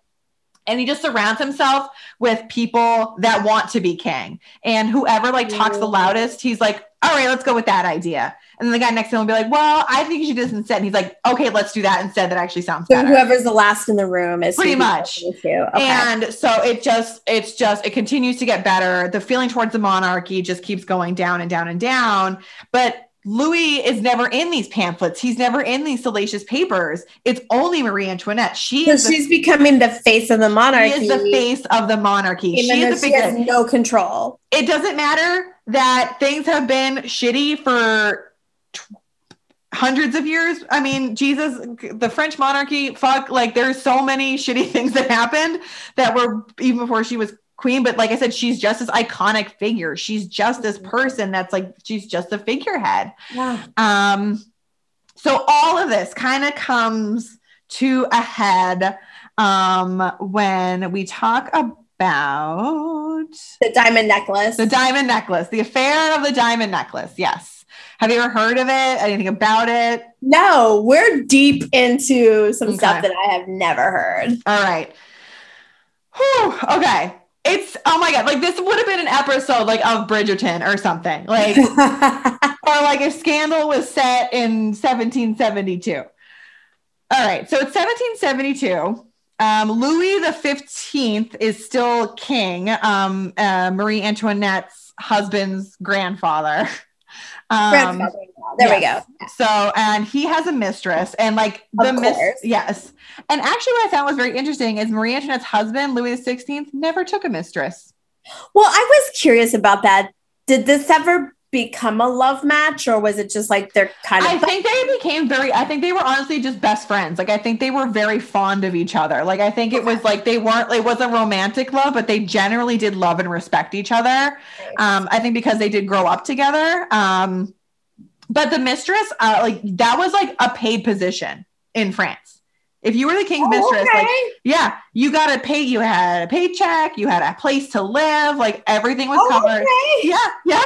and he just surrounds himself with people that want to be king and whoever like talks the loudest he's like all right let's go with that idea and then the guy next to him will be like, well, I think you should do this instead. And he's like, okay, let's do that instead. That actually sounds so better. Whoever's the last in the room is pretty much. Okay. And so it just, it's just, it continues to get better. The feeling towards the monarchy just keeps going down and down and down. But Louis is never in these pamphlets. He's never in these salacious papers. It's only Marie Antoinette. She So is the, she's becoming the face of the monarchy. she is the face of the monarchy. Even she is the she has no control. it doesn't matter that things have been shitty for tw- hundreds of years. I mean, Jesus, the French monarchy, fuck, like there's so many shitty things that happened that were even before she was queen. But like I said, she's just this iconic figure. She's just this person that's like, she's just a figurehead. Yeah. Um, so all of this kind of comes to a head um, when we talk about The diamond necklace. the diamond necklace, the affair of the diamond necklace. Yes. Have you ever heard of it? Anything about it? no, we're deep into some Okay. stuff that I have never heard. All right. Whew, okay. It's oh my god, like this would have been an episode like of Bridgerton or something. Like or like if Scandal was set in 1772. All right, so it's 1772. Um, Louis the Fifteenth is still king. Um, uh, Marie Antoinette's husband's grandfather. Um, there yes. we go. So, and he has a mistress, and like the miss, yes. And actually, what I found was very interesting is Marie Antoinette's husband, Louis the Sixteenth, never took a mistress. Well, I was curious about that. Did this ever become a love match, or was it just like they're kind of? I think they became very. I think they were honestly just best friends. Like I think they were very fond of each other. Like I think it was like they weren't. It wasn't romantic love, but they generally did love and respect each other. Um, I think because they did grow up together. Um, but the mistress, uh, like that was like a paid position in France. If you were the king's Oh, mistress, like yeah, you got to pay. You had a paycheck. You had a place to live. Like everything was Oh, covered. okay. Yeah, yeah.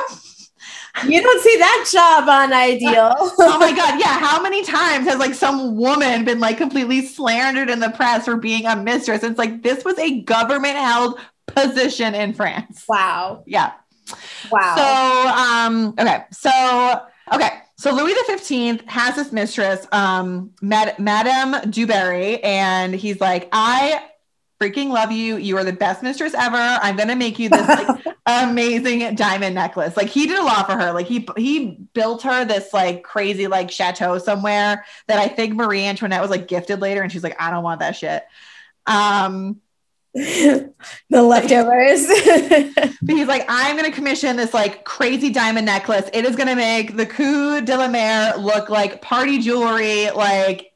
You don't see that job on Indeed. oh my god yeah. How many times has like some woman been like completely slandered in the press for being a mistress? It's like this was a government held position in france. Wow. yeah. Wow. so um okay. So okay. So louis the 15th has this mistress um Mad- madame dubarry and he's like i freaking love you. You are the best mistress ever. I'm gonna make you this like amazing diamond necklace. Like he did a lot for her. Like he he built her this like crazy like chateau somewhere that I think Marie Antoinette was like gifted later, and she's like, I don't want that shit. Um, the leftovers. but he's like, I'm gonna commission this like crazy diamond necklace. It is gonna make the Coeur de la Mer look like party jewelry. Like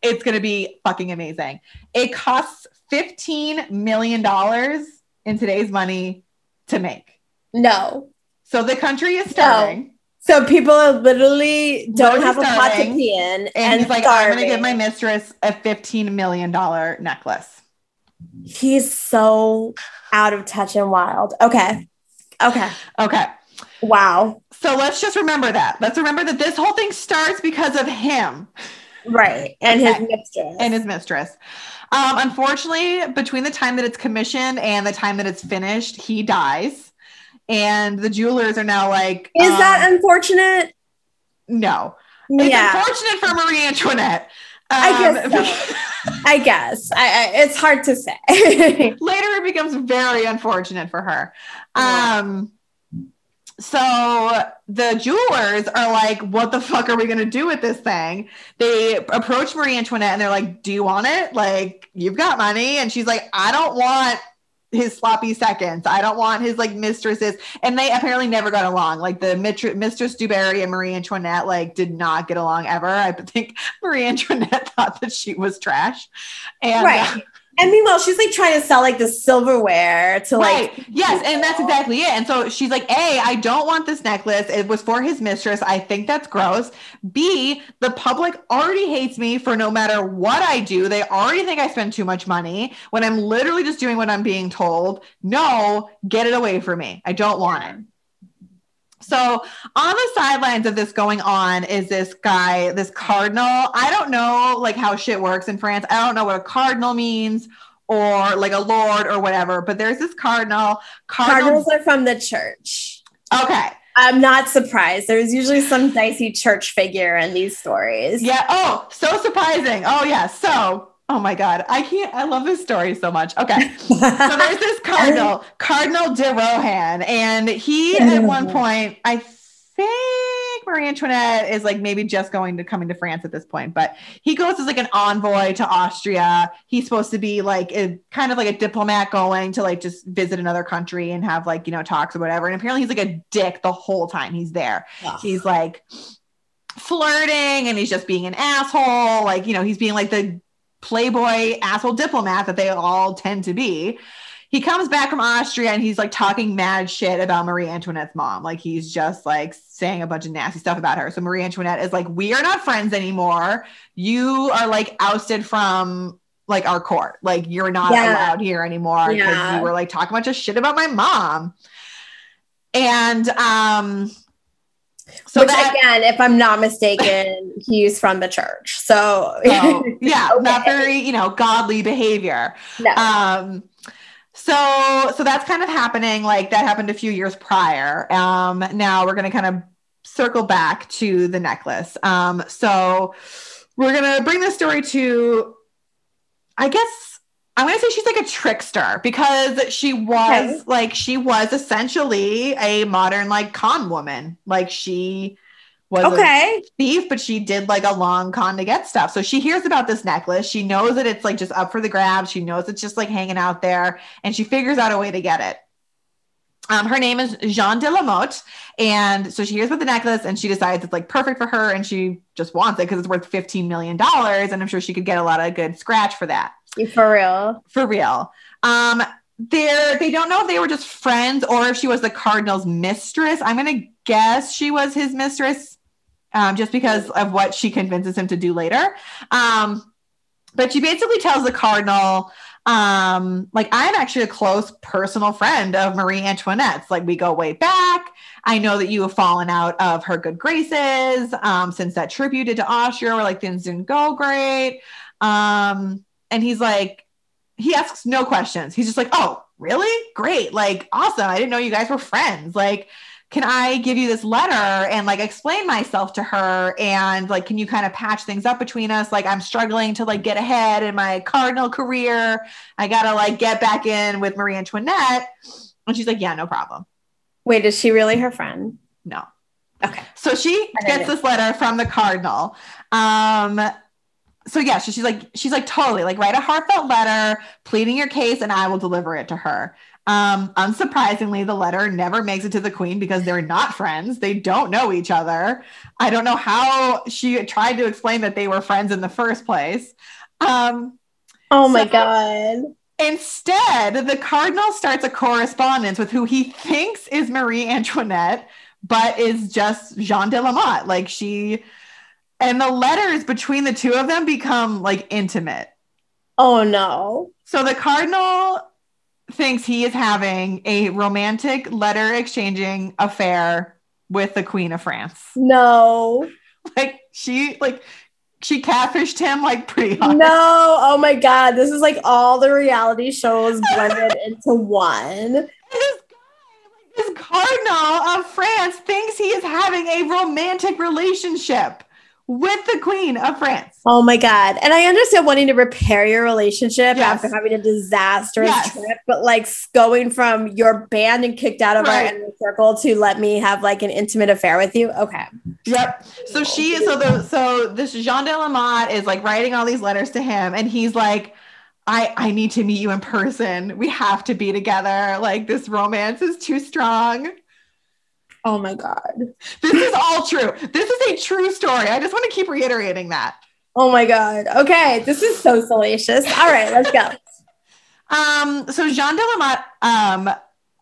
it's gonna be fucking amazing. It costs fifteen million dollars in today's money to make. no. So the country is starving. So people literally don't Literally have a pot to starving. pee in, And, and, he's like, I'm gonna give my mistress a $15 million necklace. He's so out of touch and wild. Okay. Okay. Okay. Wow. So let's just remember that. Let's remember that this whole thing starts because of him Right. And Okay. his mistress. and his mistress. Um, unfortunately, between the time that it's commissioned and the time that it's finished, he dies. And the jewelers are now like, Is um, that unfortunate? no? It's yeah. unfortunate for Marie Antoinette. I Um, guess I guess. I, I it's hard to say. later it becomes very unfortunate for her um so the jewelers are like what the fuck are we going to do with this thing? They approach marie antoinette and they're like do you want it? Like you've got money. And she's like i don't want his sloppy seconds. I don't want his like mistresses. And they apparently never got along. Like the mistress dubarry and marie antoinette like did not get along ever. I think marie antoinette thought that she was trash. And right. Uh, And meanwhile, she's like trying to sell like the silverware to like right. Yes, and that's exactly it. And so she's like, A, I don't want this necklace. It was for his mistress. I think that's gross. B, the public already hates me for no matter what I do. They already think I spend too much money when I'm literally just doing what I'm being told. No, get it away from me. I don't want it. So on the sidelines of this going on is this guy, this cardinal. I don't know like how shit works in France. I don't know what a cardinal means or like a lord or whatever, but there's this cardinal. Cardinal. cardinals are from the church. Okay. I'm not surprised. There's usually some dicey church figure in these stories. Yeah. Oh, so surprising. Oh, yeah. So, oh my God. I can't, I love this story so much. Okay. so there's this cardinal, Cardinal de Rohan, and he at one point, I think Marie Antoinette is like maybe just going to coming to France at this point, but he goes as like an envoy to Austria. He's supposed to be like a kind of like a diplomat going to like just visit another country and have like, you know, talks or whatever. And apparently he's like a dick the whole time he's there. He's like flirting and he's just being an asshole. Like, you know, he's being like the playboy asshole diplomat that they all tend to be he comes back from Austria and he's like talking mad shit about Marie Antoinette's mom. Like he's just like saying a bunch of nasty stuff about her. So Marie Antoinette is like, we are not friends anymore. You are like ousted from like our court. Like you're not yeah. allowed here anymore because yeah. you were like talking a bunch of shit about my mom. And um so Which that, again, if I'm not mistaken, he's from the church. So, so yeah, okay. not very, you know, godly behavior. No. Um so so that's kind of happening like that happened a few years prior um now we're going to kind of circle back to the necklace um so we're going to bring this story to i guess i'm going to say she's like a trickster because she was okay. like she was essentially a modern like con woman like she was okay. a thief, but she did like a long con to get stuff. So she hears about this necklace. She knows that it's like just up for the grab. She knows it's just like hanging out there, and she figures out a way to get it. Um, her name is Jeanne de la Motte. And so she hears about the necklace and she decides it's like perfect for her and she just wants it because it's worth $15 million. And I'm sure she could get a lot of good scratch for that. For real. For real. Um, they're they don't know if they were just friends or if she was the cardinal's mistress. I'm gonna guess she was his mistress um, just because of what she convinces him to do later. Um, but she basically tells the cardinal, um, like, I'm actually a close personal friend of Marie Antoinette's. Like, we go way back. I know that you have fallen out of her good graces um, since that trip you did to Austria, where like things didn't go great. Um, and he's like, he asks no questions. He's just like, oh, really? Great. Like, awesome. I didn't know you guys were friends. Like, can I give you this letter and like explain myself to her? And like, can you kind of patch things up between us? Like, I'm struggling to like get ahead in my cardinal career. I got to like get back in with Marie Antoinette. And she's like, yeah, no problem. Wait, is she really her friend? No. Okay. So she gets this letter from the cardinal. Um, so yeah, so she's like, she's like, totally like write a heartfelt letter pleading your case and I will deliver it to her. Um, unsurprisingly, the letter never makes it to the queen because they're not friends. They don't know each other. I don't know how she tried to explain that they were friends in the first place. Um, oh my so God. Instead, the cardinal starts a correspondence with who he thinks is Marie Antoinette, but is just Jeanne de la Motte. Like she, and the letters between the two of them become like intimate. Oh no. So the cardinal thinks he is having a romantic letter exchanging affair with the Queen of France. No. Like she like she catfished him like pretty hard. No, oh my god, this is like all the reality shows blended into one. This guy, this cardinal of France thinks he is having a romantic relationship with the Queen of France. Oh my God. And I understand wanting to repair your relationship yes. after having a disastrous yes. trip, but like going from your banned and kicked out of right. our inner circle to let me have like an intimate affair with you. Okay. Yep. So she, so the, so this Jeanne de Lamotte is like writing all these letters to him and he's like, I, I need to meet you in person. We have to be together. Like this romance is too strong. Oh my God. This is all true. This is a true story. I just want to keep reiterating that. Oh my God. Okay. This is so salacious. All right, let's go. um, so Jeanne de la Motte um,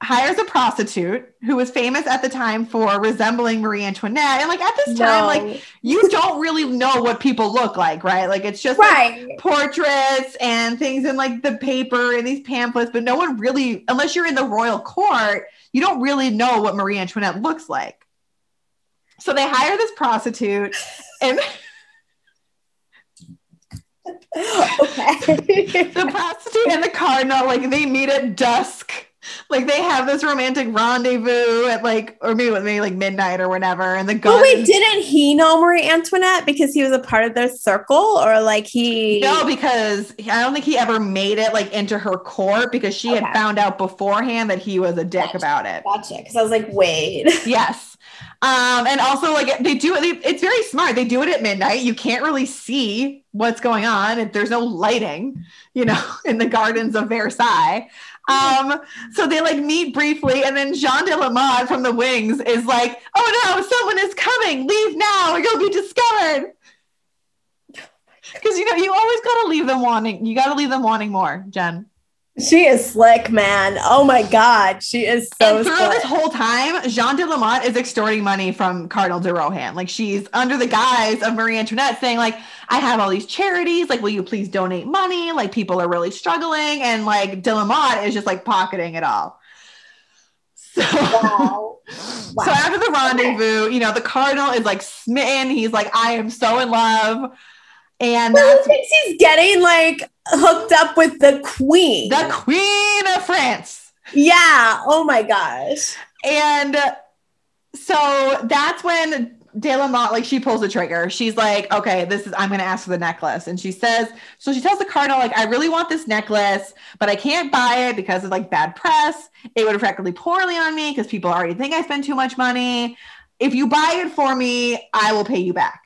hires a prostitute who was famous at the time for resembling Marie Antoinette. And like at this time, no. like you don't really know what people look like, right? Like it's just right. like, portraits and things in like the paper and these pamphlets, but no one really, unless you're in the royal court, you don't really know what Marie Antoinette looks like. So they hire this prostitute and okay. the prostitute and the cardinal, like they meet at dusk like they have this romantic rendezvous at like or maybe with maybe like midnight or whatever and the gun oh wait didn't he know marie antoinette because he was a part of their circle or like he no because i don't think he ever made it like into her court because she okay. had found out beforehand that he was a dick gotcha. about it gotcha because i was like wait yes Um, and also like they do it, it's very smart. They do it at midnight. You can't really see what's going on. If there's no lighting, you know, in the gardens of Versailles. Um, so they like meet briefly, and then Jeanne de la from the wings is like, oh no, someone is coming, leave now, or you'll be discovered. Because you know, you always gotta leave them wanting, you gotta leave them wanting more, Jenn. She is slick, man. Oh my God. She is so and throughout slick. this whole time, Jeanne de la Motte is extorting money from Cardinal de Rohan. Like she's under the guise of Marie Antoinette saying, like, I have all these charities. Like, will you please donate money? Like, people are really struggling. And like de la Motte is just like pocketing it all. So, Wow. so after the rendezvous, you know, the Cardinal is like smitten. He's like, I am so in love. And Well, that's thinks he's getting like hooked up with the queen? the Queen of France. yeah. Oh my gosh. And so that's when De La Motte, like she pulls the trigger. She's like, okay, this is, I'm going to ask for the necklace. And she says, so she tells the cardinal, like, I really want this necklace, but I can't buy it because of like bad press. It would reflect really poorly on me because people already think I spend too much money. If you buy it for me, I will pay you back.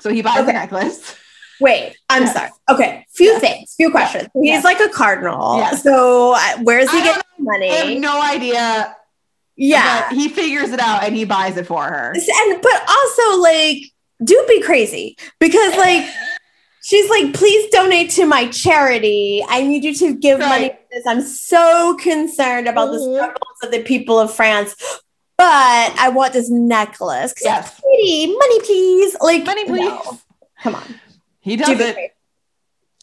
So he buys the Okay. necklace. Wait, I'm Yes. sorry. Okay, few Yes. things, few questions. He's Yes. like a cardinal. So uh, where's he I getting I have money? no idea. Yeah. But he figures it out and he buys it for her. and but also like do be crazy because like she's like please donate to my charity i need you to give money Right. to this i'm so concerned about the Mhm. struggles of the people of france but i want this necklace. Yes. it's pretty money please like Money, please. no. come on He does be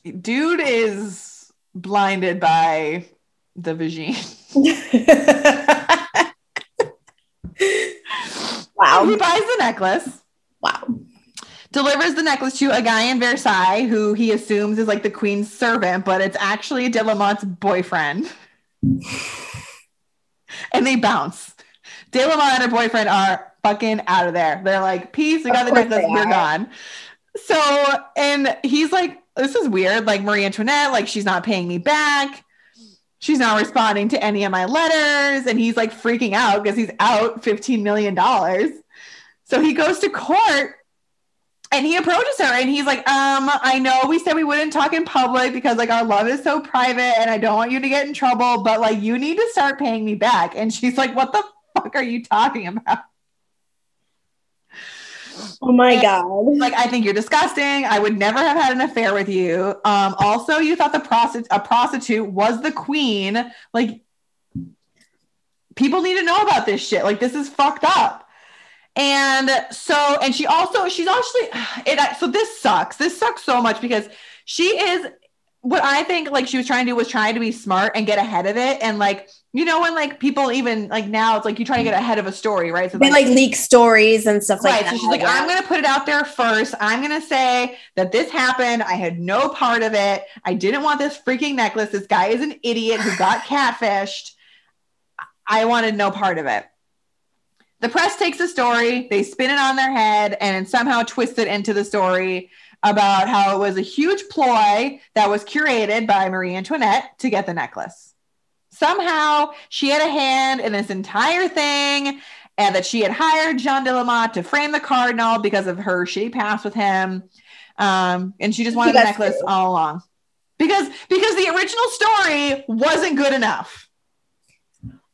it. Dude is blinded by the vagine. wow He buys the necklace, wow delivers the necklace to a guy in Versailles who he assumes is like the queen's servant, but it's actually De La Motte's boyfriend. and they bounce. De La Motte and her boyfriend are fucking out of there. They're like, peace, we got the necklace, we're gone. So, and he's like, this is weird. Like Marie Antoinette, like she's not paying me back. She's not responding to any of my letters. And he's like freaking out because he's out $15 million. So he goes to court and he approaches her and he's like, um, I know we said we wouldn't talk in public because like our love is so private and I don't want you to get in trouble, but like you need to start paying me back. And she's like, What the fuck are you talking about? oh my god Like, I think you're disgusting. I would never have had an affair with you. Um, also, you thought the prostitute a prostitute was the queen. Like, people need to know about this shit. Like, this is fucked up. And so, and she also, she's actually, it, so this sucks. This sucks so much because she is what I think like she was trying to do was trying to be smart and get ahead of it. And like, you know, when like people even like now it's like you try to get ahead of a story, right? So they like leak stories and stuff like right. that So she's like, yeah. I'm going to put it out there first. I'm going to say that this happened. I had no part of it. I didn't want this freaking necklace. This guy is an idiot who got catfished. I wanted no part of it. The press takes the story, they spin it on their head, and somehow twist it into the story about how it was a huge ploy that was curated by Marie Antoinette to get the necklace. Somehow she had a hand in this entire thing, and that she had hired Jeanne de Lamotte to frame the cardinal because of her shitty past with him. Um, and she just wanted the necklace screwed. all along. Because because the original story wasn't good enough.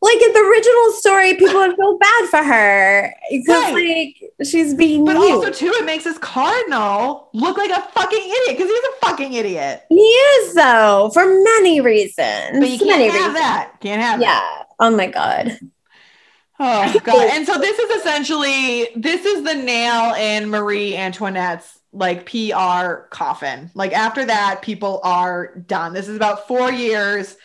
Like in the original story, people would feel bad for her because Right. like she's being But used. also, too, it makes this cardinal look like a fucking idiot because he's a fucking idiot. he is though for many reasons. But you can't have reasons. that. Can't have that. Yeah. Oh my god. Oh god. And so this is essentially this is the nail in Marie Antoinette's like PR coffin. Like after that, people are done. This is about four years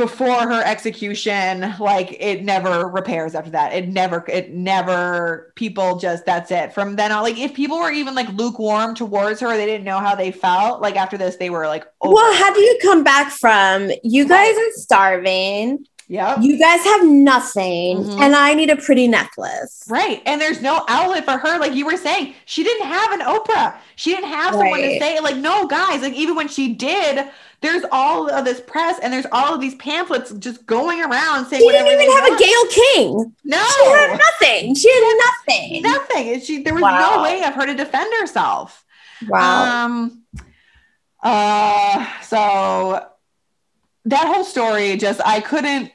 before her execution. Like it never repairs after that. It never, it never, people just that's it. From then on, like if people were even like lukewarm towards her, they didn't know how they felt. Like after this, they were like, Well, how do you come back from? You guys are starving. Yep. You guys have nothing, Mhm. and I need a pretty necklace. Right. And there's no outlet for her. Like you were saying, she didn't have an Oprah. She didn't have someone to say, like, no, guys, like even when she did, there's all of this press and there's all of these pamphlets just going around saying She didn't even have a want. Gail King. No. She had nothing. She had nothing. Nothing. She there was Wow. no way of her to defend herself. Wow. Um uh so that whole story just I couldn't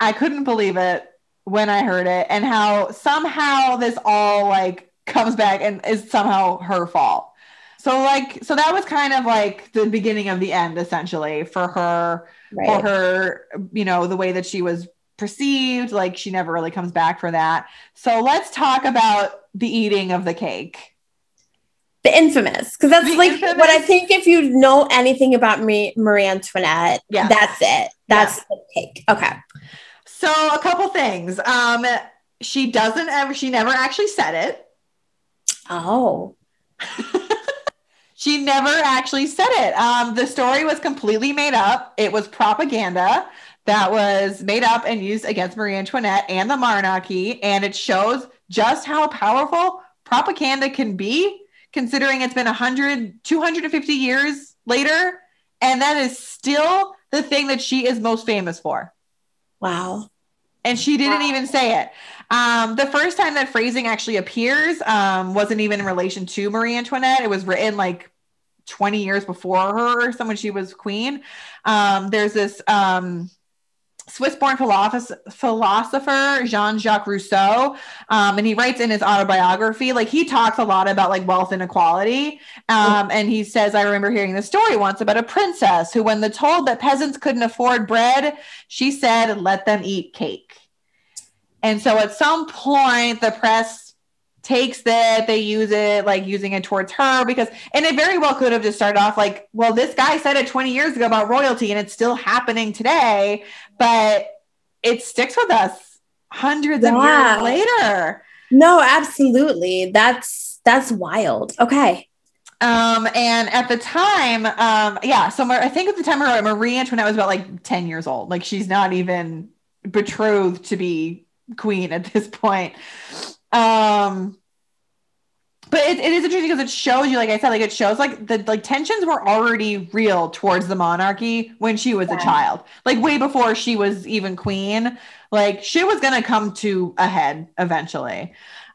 I couldn't believe it when I heard it and how somehow this all like comes back and is somehow her fault. So like so that was kind of like the beginning of the end essentially for her right. her you know the way that she was perceived like she never really comes back for that. So let's talk about the eating of the cake. The infamous, because that's The like infamous- what I think. If you know anything about me, Marie Antoinette, yeah. that's it. That's the cake. Okay. So a couple things. Um, she doesn't ever. She never actually said it. Oh, She never actually said it. Um, the story was completely made up. It was propaganda that was made up and used against Marie Antoinette and the monarchy, and it shows just how powerful propaganda can be, considering it's been 100, 250 years later, and that is still the thing that she is most famous for. Wow. and she didn't Wow. even say it. Um, the first time that phrasing actually appears um, wasn't even in relation to Marie Antoinette. It was written like 20 years before her or some when she was queen. Um, there's this um, Swiss-born philosopher, Jean-Jacques Rousseau, um, and he writes in his autobiography, like he talks a lot about like wealth inequality, um, and he says, "I remember hearing this story once about a princess who, when the told that peasants couldn't afford bread, she said, let them eat cake." And so, at some point, the press takes that they use it like using it towards her because and it very well could have just started off like well this guy said it 20 years ago about royalty and it's still happening today but it sticks with us hundreds of years later No, absolutely. That's that's wild. Okay. um and at the time um yeah so i think at the time her marie antoinette was about like 10 years old like she's not even betrothed to be queen at this point um but it, it is interesting because it shows you like i said like it shows like the like tensions were already real towards the monarchy when she was Yeah. a child. Like way before she was even queen. Like shit was gonna come to a head eventually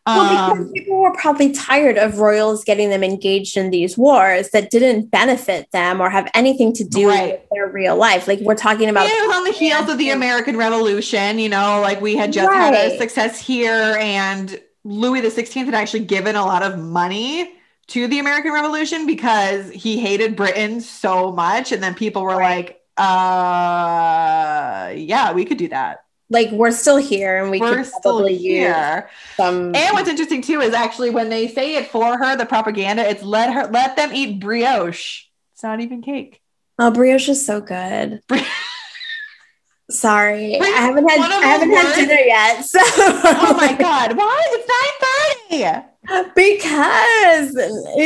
Well, because um people were probably tired of royals getting them engaged in these wars that didn't benefit them or have anything to do Right. with their real life. Like we're talking about Yeah, it was on the heels of the American Revolution. You know, like we had just had a success here, and Louis the Sixteenth had actually given a lot of money to the American Revolution because he hated Britain so much, and then people were Right. like, "Uh, yeah, we could do that. Like we're still here and we We're could still probably here." some And what's interesting too is actually when they say it for her, the propaganda, it's let her let them eat brioche. It's not even cake. Oh, brioche is so good. Bri- Sorry, Bri- I haven't had I haven't had dinner yet. So oh my god, what? It's nine thirty. because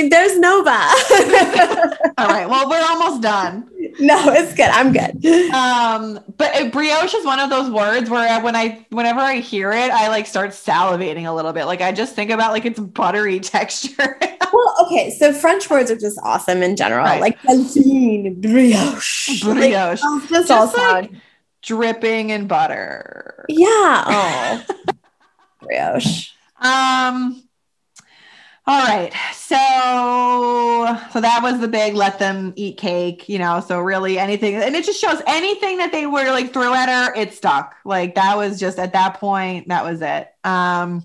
there's Nova. All right. Well, we're almost done. No, it's good. I'm good. Um, but brioche is one of those words where when I, whenever I hear it, I like start salivating a little bit. Like I just think about like its buttery texture. Well, okay, so French words are just awesome in general, Right. like brioche, brioche, oh, just, all like- sound. dripping in butter. Yeah. Oh, brioche. Um. All right. So, so that was the big let them eat cake, you know. So really anything, and it just shows anything that they were like throw at her, it stuck. Like that was just at that point, that was it. Um.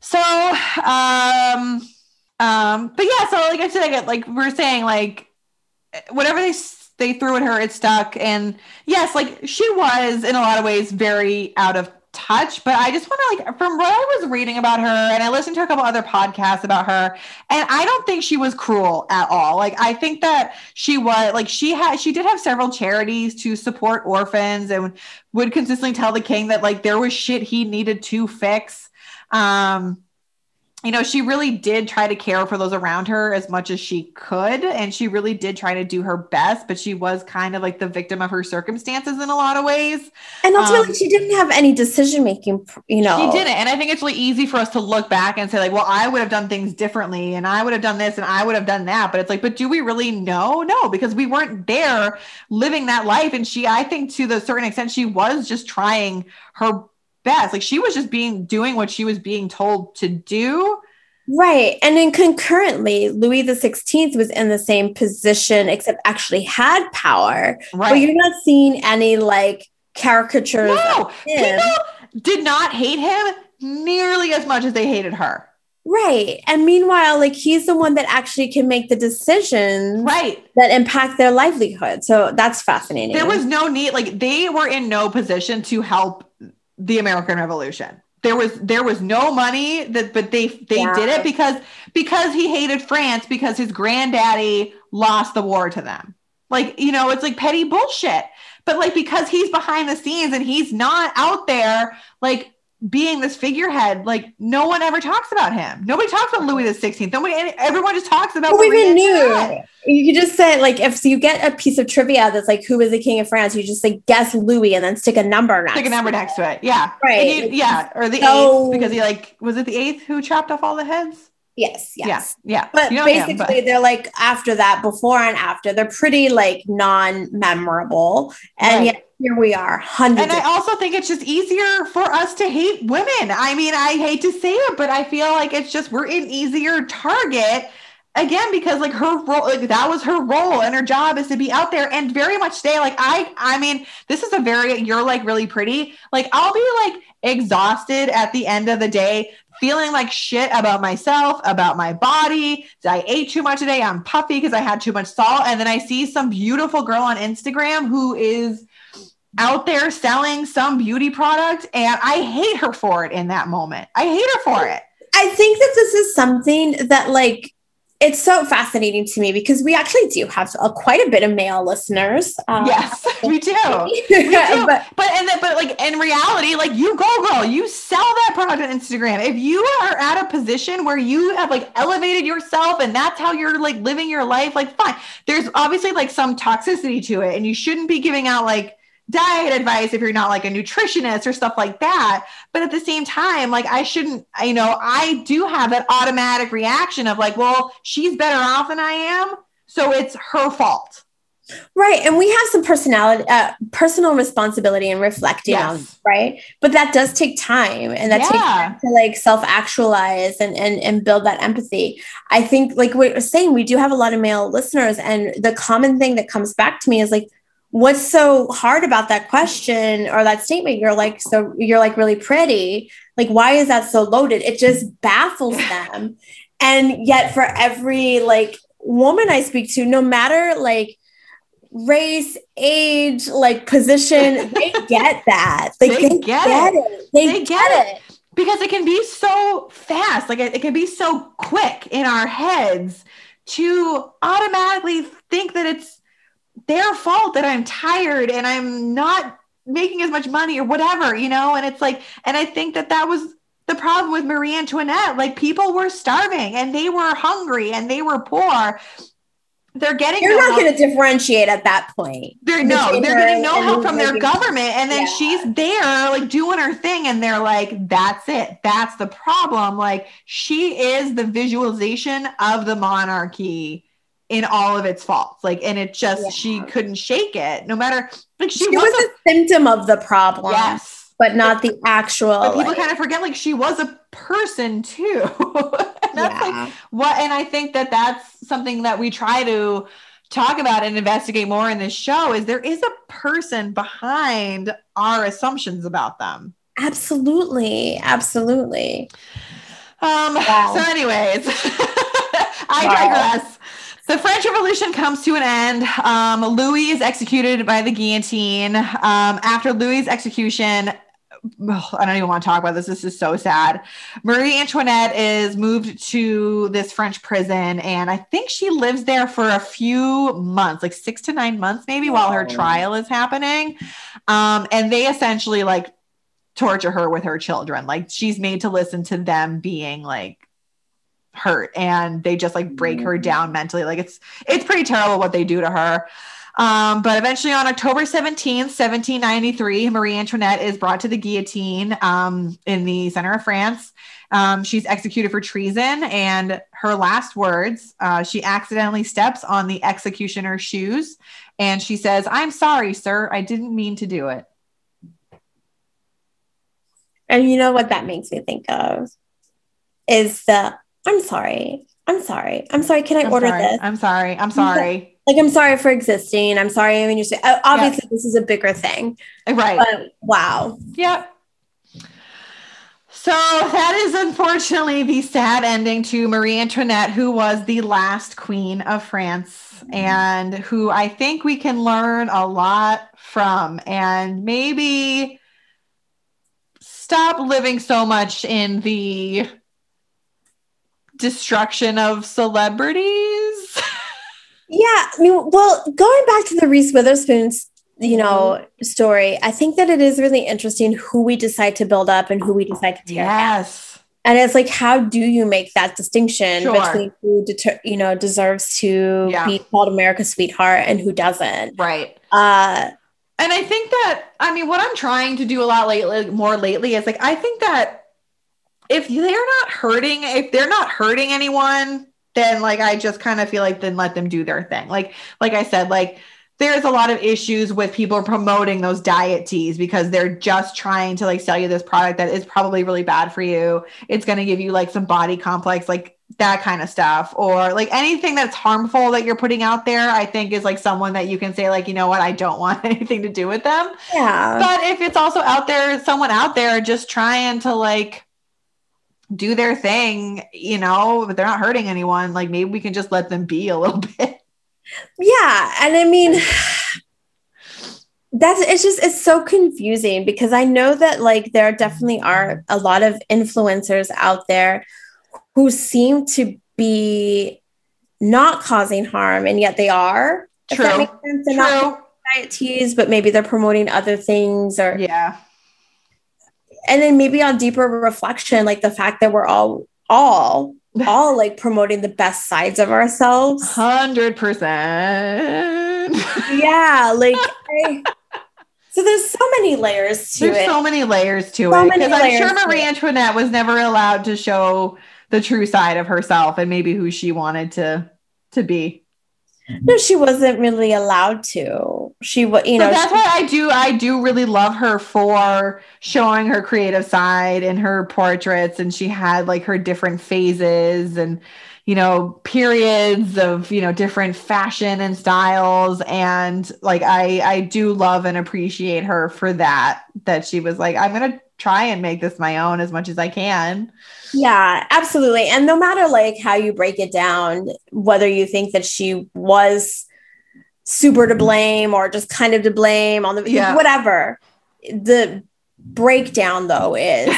So, um, um, but yeah. So like I said, like, like we we're saying, like whatever they they threw at her, it stuck. And yes, like she was in a lot of ways very out of touch, but I just want to like from what I was reading about her, and I listened to a couple other podcasts about her, and I don't think she was cruel at all. Like I think that she was like she had she did have several charities to support orphans and would consistently tell the king that like there was shit he needed to fix. Um you know, she really did try to care for those around her as much as she could. And she really did try to do her best, but she was kind of like the victim of her circumstances in a lot of ways. And ultimately, um, she didn't have any decision making, you know. She didn't. And I think it's really easy for us to look back and say, like, well, I would have done things differently and I would have done this and I would have done that. But it's like, but do we really know? No, because we weren't there living that life. And she, I think to the certain extent, she was just trying her best. Like she was just being doing what she was being told to do. Right. And then concurrently, Louis the 16th was in the same position, except actually had power. Right. But you're not seeing any like caricatures. No, people did not hate him nearly as much as they hated her. Right. And meanwhile, like he's the one that actually can make the decisions right that impact their livelihood. So that's fascinating. There was no need, like they were in no position to help the American Revolution. There was there was no money that but they they yeah. did it because because he hated France because his granddaddy lost the war to them. Like, you know, it's like petty bullshit. But like because he's behind the scenes and he's not out there like being this figurehead, like no one ever talks about him. Nobody talks about Louis the Sixteenth. Nobody, everyone just talks about. we even knew. You just say like if you get a piece of trivia that's like who was the king of France, you just say guess Louis and then stick a number next. Stick a number next to it. Yeah. Right. You, yeah. Or the so, eighth because he like was it the eighth who chopped off all the heads? Yes, yes. Yeah. yeah. But basically him, but... they're like after that, before and after, they're pretty like non-memorable. And right. yet here we are. Hundreds. And I also think it's just easier for us to hate women. I mean, I hate to say it, but I feel like it's just we're an easier target again because like her role like that was her role and her job is to be out there and very much stay like i i mean this is a very you're like really pretty like i'll be like exhausted at the end of the day feeling like shit about myself, about my body. I ate too much today. I'm puffy because I had too much salt. And then I see some beautiful girl on Instagram who is out there selling some beauty product and I hate her for it in that moment. I hate her for it. I think that this is something that like it's so fascinating to me because we actually do have a, quite a bit of male listeners. Um, yes, we do. we do. but, but and then, but like in reality, like you go girl, you sell that product on Instagram. If you are at a position where you have like elevated yourself and that's how you're like living your life, like fine. There's obviously like some toxicity to it, and you shouldn't be giving out like diet advice if you're not like a nutritionist or stuff like that. But at the same time, like I shouldn't, you know, I do have that automatic reaction of like, well, she's better off than I am. So it's her fault. Right. And we have some personality, uh, personal responsibility and reflecting yes. on, right? But that does take time and that yeah. takes time to like self actualize and, and, and build that empathy. I think, like we are saying, we do have a lot of male listeners. And the common thing that comes back to me is like, what's so hard about that question or that statement you're like so you're like really pretty like why is that so loaded it just baffles them and yet for every like woman i speak to no matter like race age like position they get that like, they, they, get, get it. it. They, they get, get it. it because it can be so fast like it, it can be so quick in our heads to automatically think that it's their fault that I'm tired and I'm not making as much money or whatever, you know? And it's like, and I think that that was the problem with Marie Antoinette. Like people were starving and they were hungry and they were poor. They're getting You're not going to differentiate at that point. They're no, they're getting no help from their government. And then yeah. she's there like doing her thing. And they're like, that's it. That's the problem. Like she is the visualization of the monarchy in all of its faults. Like, and it just, yeah. she couldn't shake it no matter, like, she, she was, was a, a, symptom of the problem. Yes. But not the actual. But people like, kind of forget, like, she was a person too. that's yeah. like what, and I think that that's something that we try to talk about and investigate more in this show is there is a person behind our assumptions about them. Absolutely. Absolutely. Um, wow. so anyways, I wow. digress. The French Revolution comes to an end. Um, Louis is executed by the guillotine. Um, after Louis's execution, oh, I don't even want to talk about this. This is so sad. Marie Antoinette is moved to this French prison, and I think she lives there for a few months, like six to nine months, maybe, while her trial is happening. Um, and they essentially like torture her with her children. Like she's made to listen to them being like hurt and they just like break her down mentally. Like it's it's pretty terrible what they do to her. Um, but eventually on October 17th, 1793, Marie Antoinette is brought to the guillotine um, in the center of France. Um, she's executed for treason, and her last words uh, she accidentally steps on the executioner's shoes and she says, I'm sorry, sir. I didn't mean to do it. And you know what that makes me think of is the I'm sorry. I'm sorry. I'm sorry. Can I I'm order sorry. this? I'm sorry. I'm sorry. Like I'm sorry for existing. I'm sorry. I mean, you say obviously this is a bigger thing, eh, Right. but wow. Yep. So that is unfortunately the sad ending to Marie Antoinette, who was the last queen of France and who I think we can learn a lot from and maybe stop living so much in the destruction of celebrities. Yeah, I mean, well, going back to the Reese Witherspoon's, you know, story, I think that it is really interesting who we decide to build up and who we decide to tear down. yes. And it's like, how do you make that distinction Sure. between who, deter- you know, deserves to Yeah. be called America's sweetheart and who doesn't? Right. Uh, And I think that I mean what I'm trying to do a lot lately more lately is like I think that if they're not hurting if they're not hurting anyone then like I just kind of feel like then let them do their thing. Like like I said like there's a lot of issues with people promoting those diet teas because they're just trying to like sell you this product that is probably really bad for you. It's going to give you like some body complex like that kind of stuff or like anything that's harmful that you're putting out there i think is like someone that you can say like you know what i don't want anything to do with them yeah. but if it's also out there someone out there just trying to like do their thing you know but they're not hurting anyone like maybe we can just let them be a little bit Yeah, and I mean that's it's just it's so confusing because I know that like there definitely are a lot of influencers out there who seem to be not causing harm and yet they are. If that True. makes sense. They're not true diet teas, but maybe they're promoting other things or yeah and then maybe on deeper reflection, like the fact that we're all all all like promoting the best sides of ourselves. 100% yeah like I, so there's so many layers to There's it so many layers to So it because I'm sure Marie. Antoinette was never allowed to show the true side of herself and maybe who she wanted to to be. No she wasn't really allowed to she was you so know that's why I do I do really love her for showing her creative side in her portraits and she had like her different phases and you know periods of you know different fashion and styles and like I I do love and appreciate her for that that she was like I'm going to try and make this my own as much as I can. Yeah absolutely and no matter like how you break it down whether you think that she was super to mm-hmm. blame or just kind of to blame on the Yeah. whatever the breakdown though is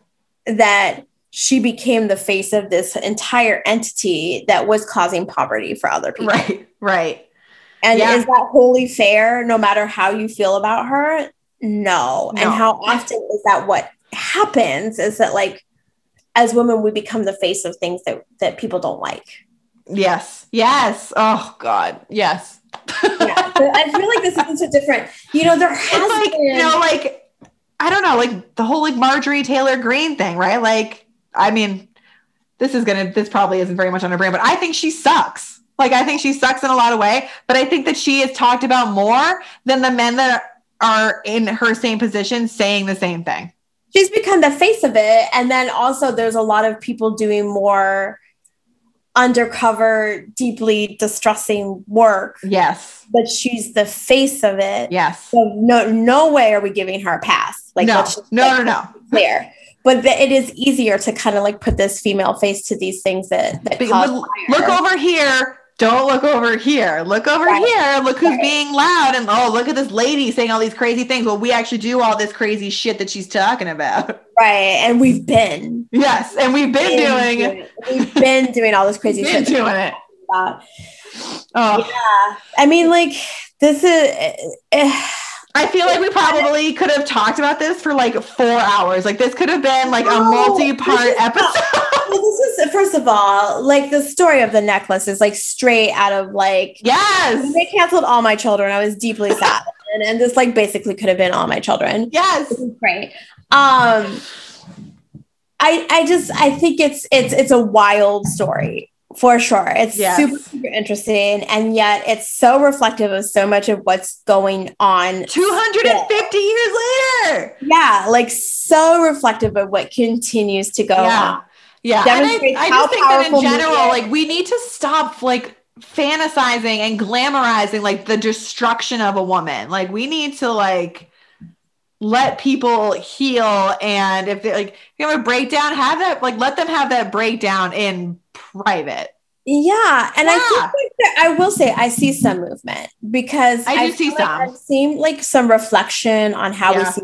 that she became the face of this entire entity that was causing poverty for other people Right, right. And Yeah. is that wholly fair no matter how you feel about her? No. No. And how often is that what happens is that like as women we become the face of things that that people don't like. Yes. Yes. Oh God. Yes. Yeah. I feel like this is such a different, you know, there has it's like been you know like i don't know like the whole like Marjorie Taylor Greene thing right like i mean this is gonna this probably isn't very much on her brand but i think she sucks like i think she sucks in a lot of way but i think that she is talked about more than the men that are in her same position saying the same thing she's become the face of it. And then also there's a lot of people doing more undercover, deeply distressing work, yes but she's the face of it. yes So no, no way are we giving her a pass. Like no just, no like, no no clear. But the, it is easier to kind of like put this female face to these things that that cause but fire. look over here don't look over here look over Right. here look who's Right. being loud and oh look at this lady saying all these crazy things well we actually do all this crazy shit that she's talking about right, and we've been yes and we've been doing it. We've been doing all this crazy been shit. doing it about. oh Yeah, I mean, like this is. eh, i feel like we probably could have talked about this for like four hours like this could have been like a is not- episode well, this is first of all, like the story of the necklace is like straight out of like yes. They canceled all my children. I was deeply sad. and, and this like basically could have been all my children. Yes. Great. Um I I just I think it's it's it's a wild story for sure. It's Yes. super super interesting and yet it's so reflective of so much of what's going on 250 years later. yeah, like so reflective of what continues to go Yeah. on. Yeah. And I, Demonstrates I just think that in general, like we need to stop like fantasizing and glamorizing like the destruction of a woman. Like we need to like let people heal and if they like if you have a breakdown, have that like let them have that breakdown in private. Yeah, and I think Yeah. like there, I will say I see some movement because I do see feel like some. I've seen like some reflection on how we Yeah. see.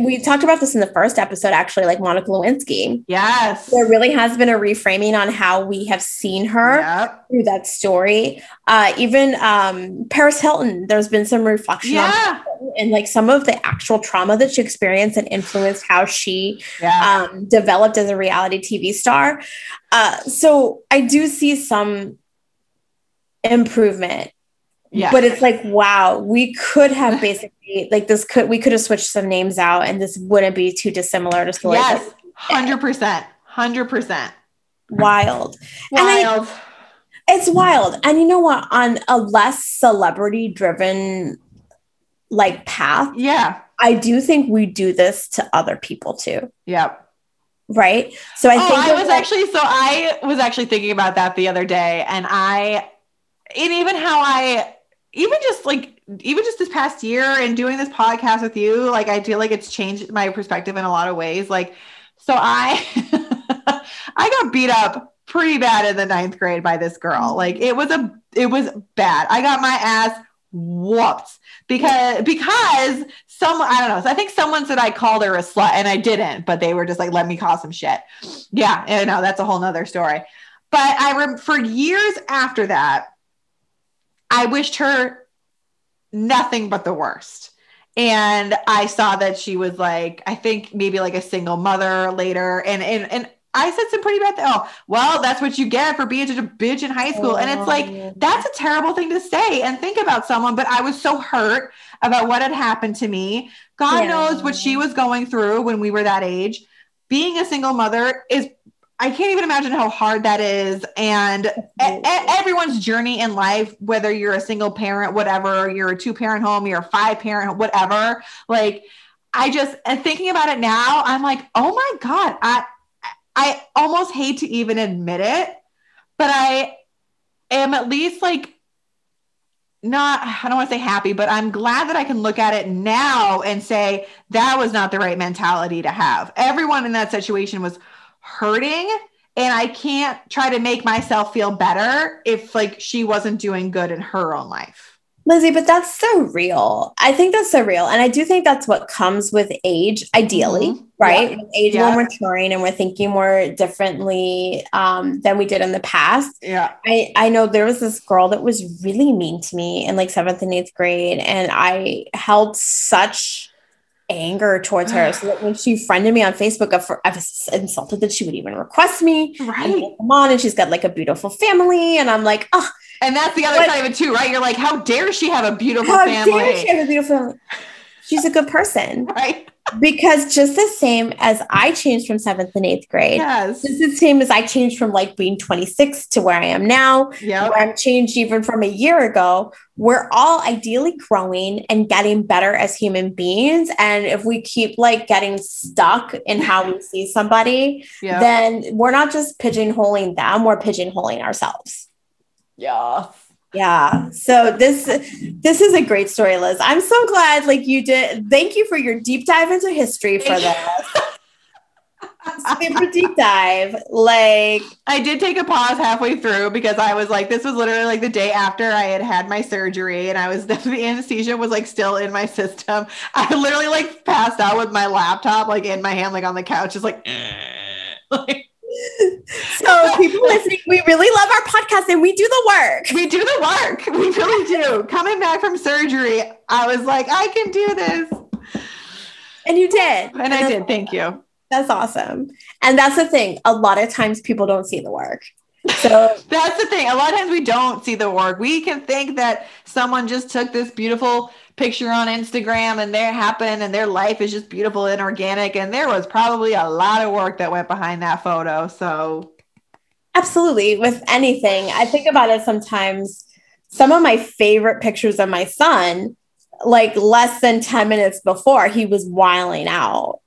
We talked about this in the first episode, actually, like Monica Lewinsky. Yes. There really has been a reframing on how we have seen her Yep. through that story. Uh, even um, Paris Hilton, there's been some reflection on Yeah. And like some of the actual trauma that she experienced and influenced how she Yeah. um, developed as a reality TV star. Uh, so I do see some improvement, yeah. but it's like, wow, we could have basically like this could we could have switched some names out, and this wouldn't be too dissimilar to stories. yes. 100%. 100%. Wild. And I- Wild. It's wild. And you know what? On a less celebrity driven like path, yeah. I do think we do this to other people too. Yep. Right. So I oh, think I was like- actually so I was actually thinking about that the other day, and I, and even how I, even just like even just this past year and doing this podcast with you, like I feel like it's changed my perspective in a lot of ways. Like, so I, I got beat up pretty bad in the ninth grade by this girl. Like it was a, it was bad. I got my ass whooped because because some I don't know. So I think someone said I called her a slut and I didn't, but they were just like, let me cause some shit. Yeah, I know that's a whole nother story. But I rem- for years after that, I wished her nothing but the worst. And I saw that she was like, I think maybe like a single mother later. And and and I said some pretty bad. Oh, well, that's what you get for being such a bitch in high school. And it's like oh. that's a terrible thing to say and think about someone. But I was so hurt about what had happened to me. God Yeah. knows what she was going through when we were that age. Being a single mother is, I can't even imagine how hard that is. And e- e- everyone's journey in life, whether you're a single parent, whatever, you're a two parent home, you're a five parent, whatever, like, I just, and thinking about it now, I'm like, oh my God, I, I almost hate to even admit it, but I am at least like not, I don't want to say happy, but I'm glad that I can look at it now and say that was not the right mentality to have. Everyone in that situation was hurting. And I can't try to make myself feel better if like she wasn't doing good in her own life. Lizzie, but that's so real. I think that's so real. And I do think that's what comes with age, ideally, Mhm. right? Yeah. With age, Yeah. when we're maturing and we're thinking more differently um, than we did in the past. Yeah. I, I know there was this girl that was really mean to me in like seventh and eighth grade, and I held such anger towards her. So that when she friended me on Facebook, I- was insulted that she would even request me. And Right. come on, and she's got like a beautiful family, and I'm like, oh, And that's the other What- side of it too, right? You're like, how dare she have a beautiful how family? dare she have a beautiful family? She's a good person Right. because just the same as I changed from seventh and eighth grade, Yes. just the same as I changed from like being 26 to where I am now, Yep. where I'm changed even from a year ago. We're all ideally growing and getting better as human beings. And if we keep like getting stuck in how we see somebody, Yep. then we're not just pigeonholing them, we're pigeonholing ourselves. Yeah. Yeah. So this this is a great story, Liz. I'm so glad like you did. Thank you for your deep dive into history for this. Super deep dive. Like I did take a pause halfway through because I was like, this was literally like the day after I had had my surgery and I was the anesthesia was like still in my system. I literally like passed out with my laptop like in my hand, like on the couch, just like, like so people listening, we really love our podcast and we do the work. we do the work. We really do. Coming back from surgery, I was like, I can do this. And you did. And I did. Thank you. That's awesome. And that's the thing. A lot of times people don't see the work. So that's the thing. A lot of times we don't see the work. We can think that someone just took this beautiful picture on Instagram and there happened and their life is just beautiful and organic. And there was probably a lot of work that went behind that photo. So absolutely with anything. I think about it sometimes. Some of my favorite pictures of my son, like less than 10 minutes before, he was wiling out.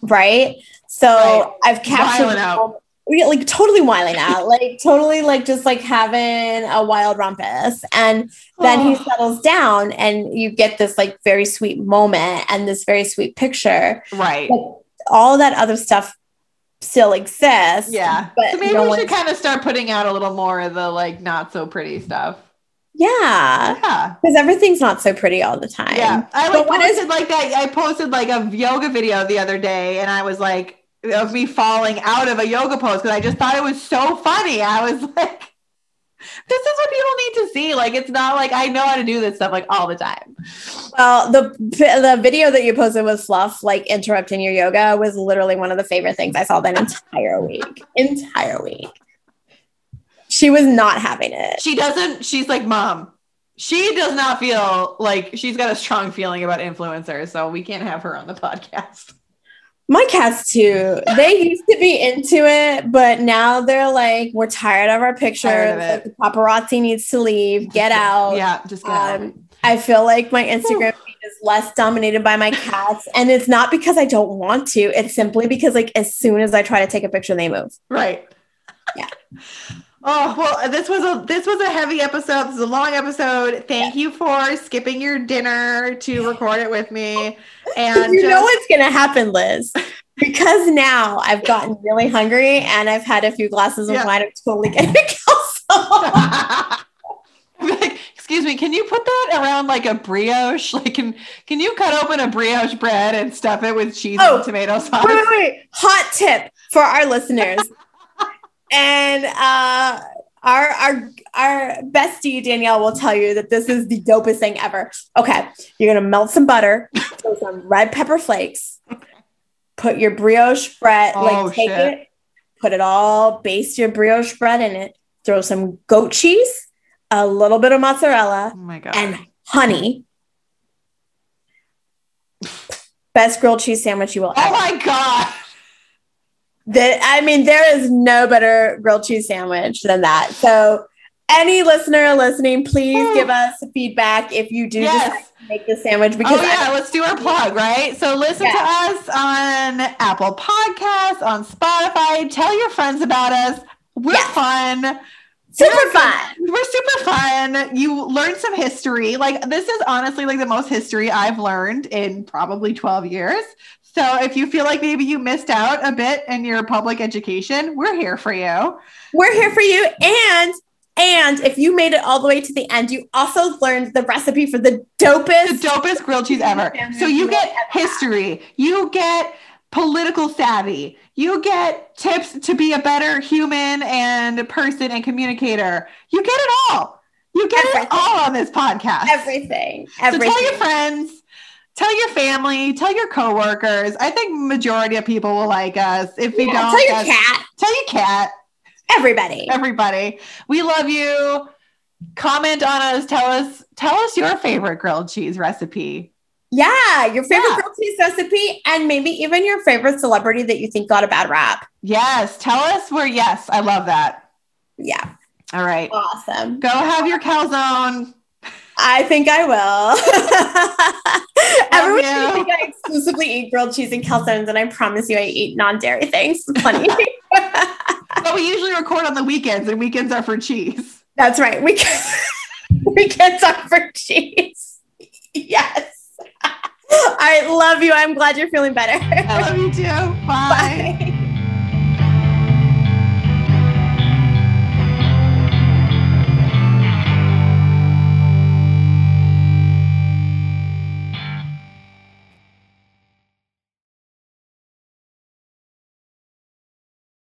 Right. So right. I've captured like totally wiling out, like totally like just like having a wild rumpus. And then oh. he settles down and you get this like very sweet moment and this very sweet picture. Right. But all that other stuff still exists. Yeah. But so maybe no we should kind of start putting out a little more of the like not so pretty stuff. Yeah. Yeah. Because everything's not so pretty all the time. Yeah. I like posted is- like that. I posted like a yoga video the other day and I was like, of me falling out of a yoga pose because I just thought it was so funny. I was like, this is what people need to see. Like, it's not like I know how to do this stuff like all the time. Well, the the video that you posted with Fluff, like interrupting your yoga, was literally one of the favorite things I saw that entire week. entire week. She was not having it. She doesn't. She's like, Mom, she does not feel like she's got a strong feeling about influencers, so we can't have her on the podcast. My cats too. They used to be into it, but now they're like, we're tired of our pictures. Of like, the paparazzi needs to leave. Get out. Yeah, just get um, out. I feel like my Instagram is less dominated by my cats, and it's not because I don't want to. It's simply because like as soon as I try to take a picture, they move. Right. Yeah. Oh well, this was a this was a heavy episode. This is a long episode. Thank you for skipping your dinner to record it with me. And you just- know what's gonna happen, Liz, because now I've gotten really hungry and I've had a few glasses of yeah. wine. I'm totally getting like, excuse me, can you put that around like a brioche? Like, can can you cut open a brioche bread and stuff it with cheese oh, and tomato sauce? Wait, wait, wait. Hot tip for our listeners and uh, our our our bestie Danielle will tell you that this is the dopest thing ever. Okay, you're gonna melt some butter, throw some red pepper flakes, put your brioche bread, oh, like take shit. it, put it all, baste your brioche bread in it, throw some goat cheese, a little bit of mozzarella, oh and honey. Best grilled cheese sandwich you will. Oh my god! That I mean, there is no better grilled cheese sandwich than that. So, any listener listening, please oh. give us feedback if you do yes. make the sandwich. Because oh, yeah, let's do our plug, right? So, listen yeah. to us on Apple Podcasts, on Spotify. Tell your friends about us. We're fun. Super we're, fun. We're super fun. You learn some history. Like, this is honestly like the most history I've learned in probably 12 years. So if you feel like maybe you missed out a bit in your public education, we're here for you. We're here for you. And and if you made it all the way to the end, you also learned the recipe for the dopest, the dopest grilled cheese ever. So you get history, you get political savvy, you get tips to be a better human and person and communicator. You get it all. You get Everything. it all on this podcast. Everything. Everything. So tell your friends tell your family, tell your coworkers. I think majority of people will like us. If you yeah, don't, tell your cat. Tell your cat. Everybody. Everybody. We love you. Comment on us. Tell us. Tell us your favorite grilled cheese recipe. Yeah, your favorite yeah. grilled cheese recipe, and maybe even your favorite celebrity that you think got a bad rap. Yes, tell us where. Yes, I love that. Yeah. All right. Awesome. Go have your calzone. I think I will. Everyone you. think I exclusively eat grilled cheese and calzones, and I promise you, I eat non-dairy things. funny. but we usually record on the weekends, and weekends are for cheese. That's right. Weekends, weekends are for cheese. Yes. I love you. I'm glad you're feeling better. I love you too. Bye. Bye.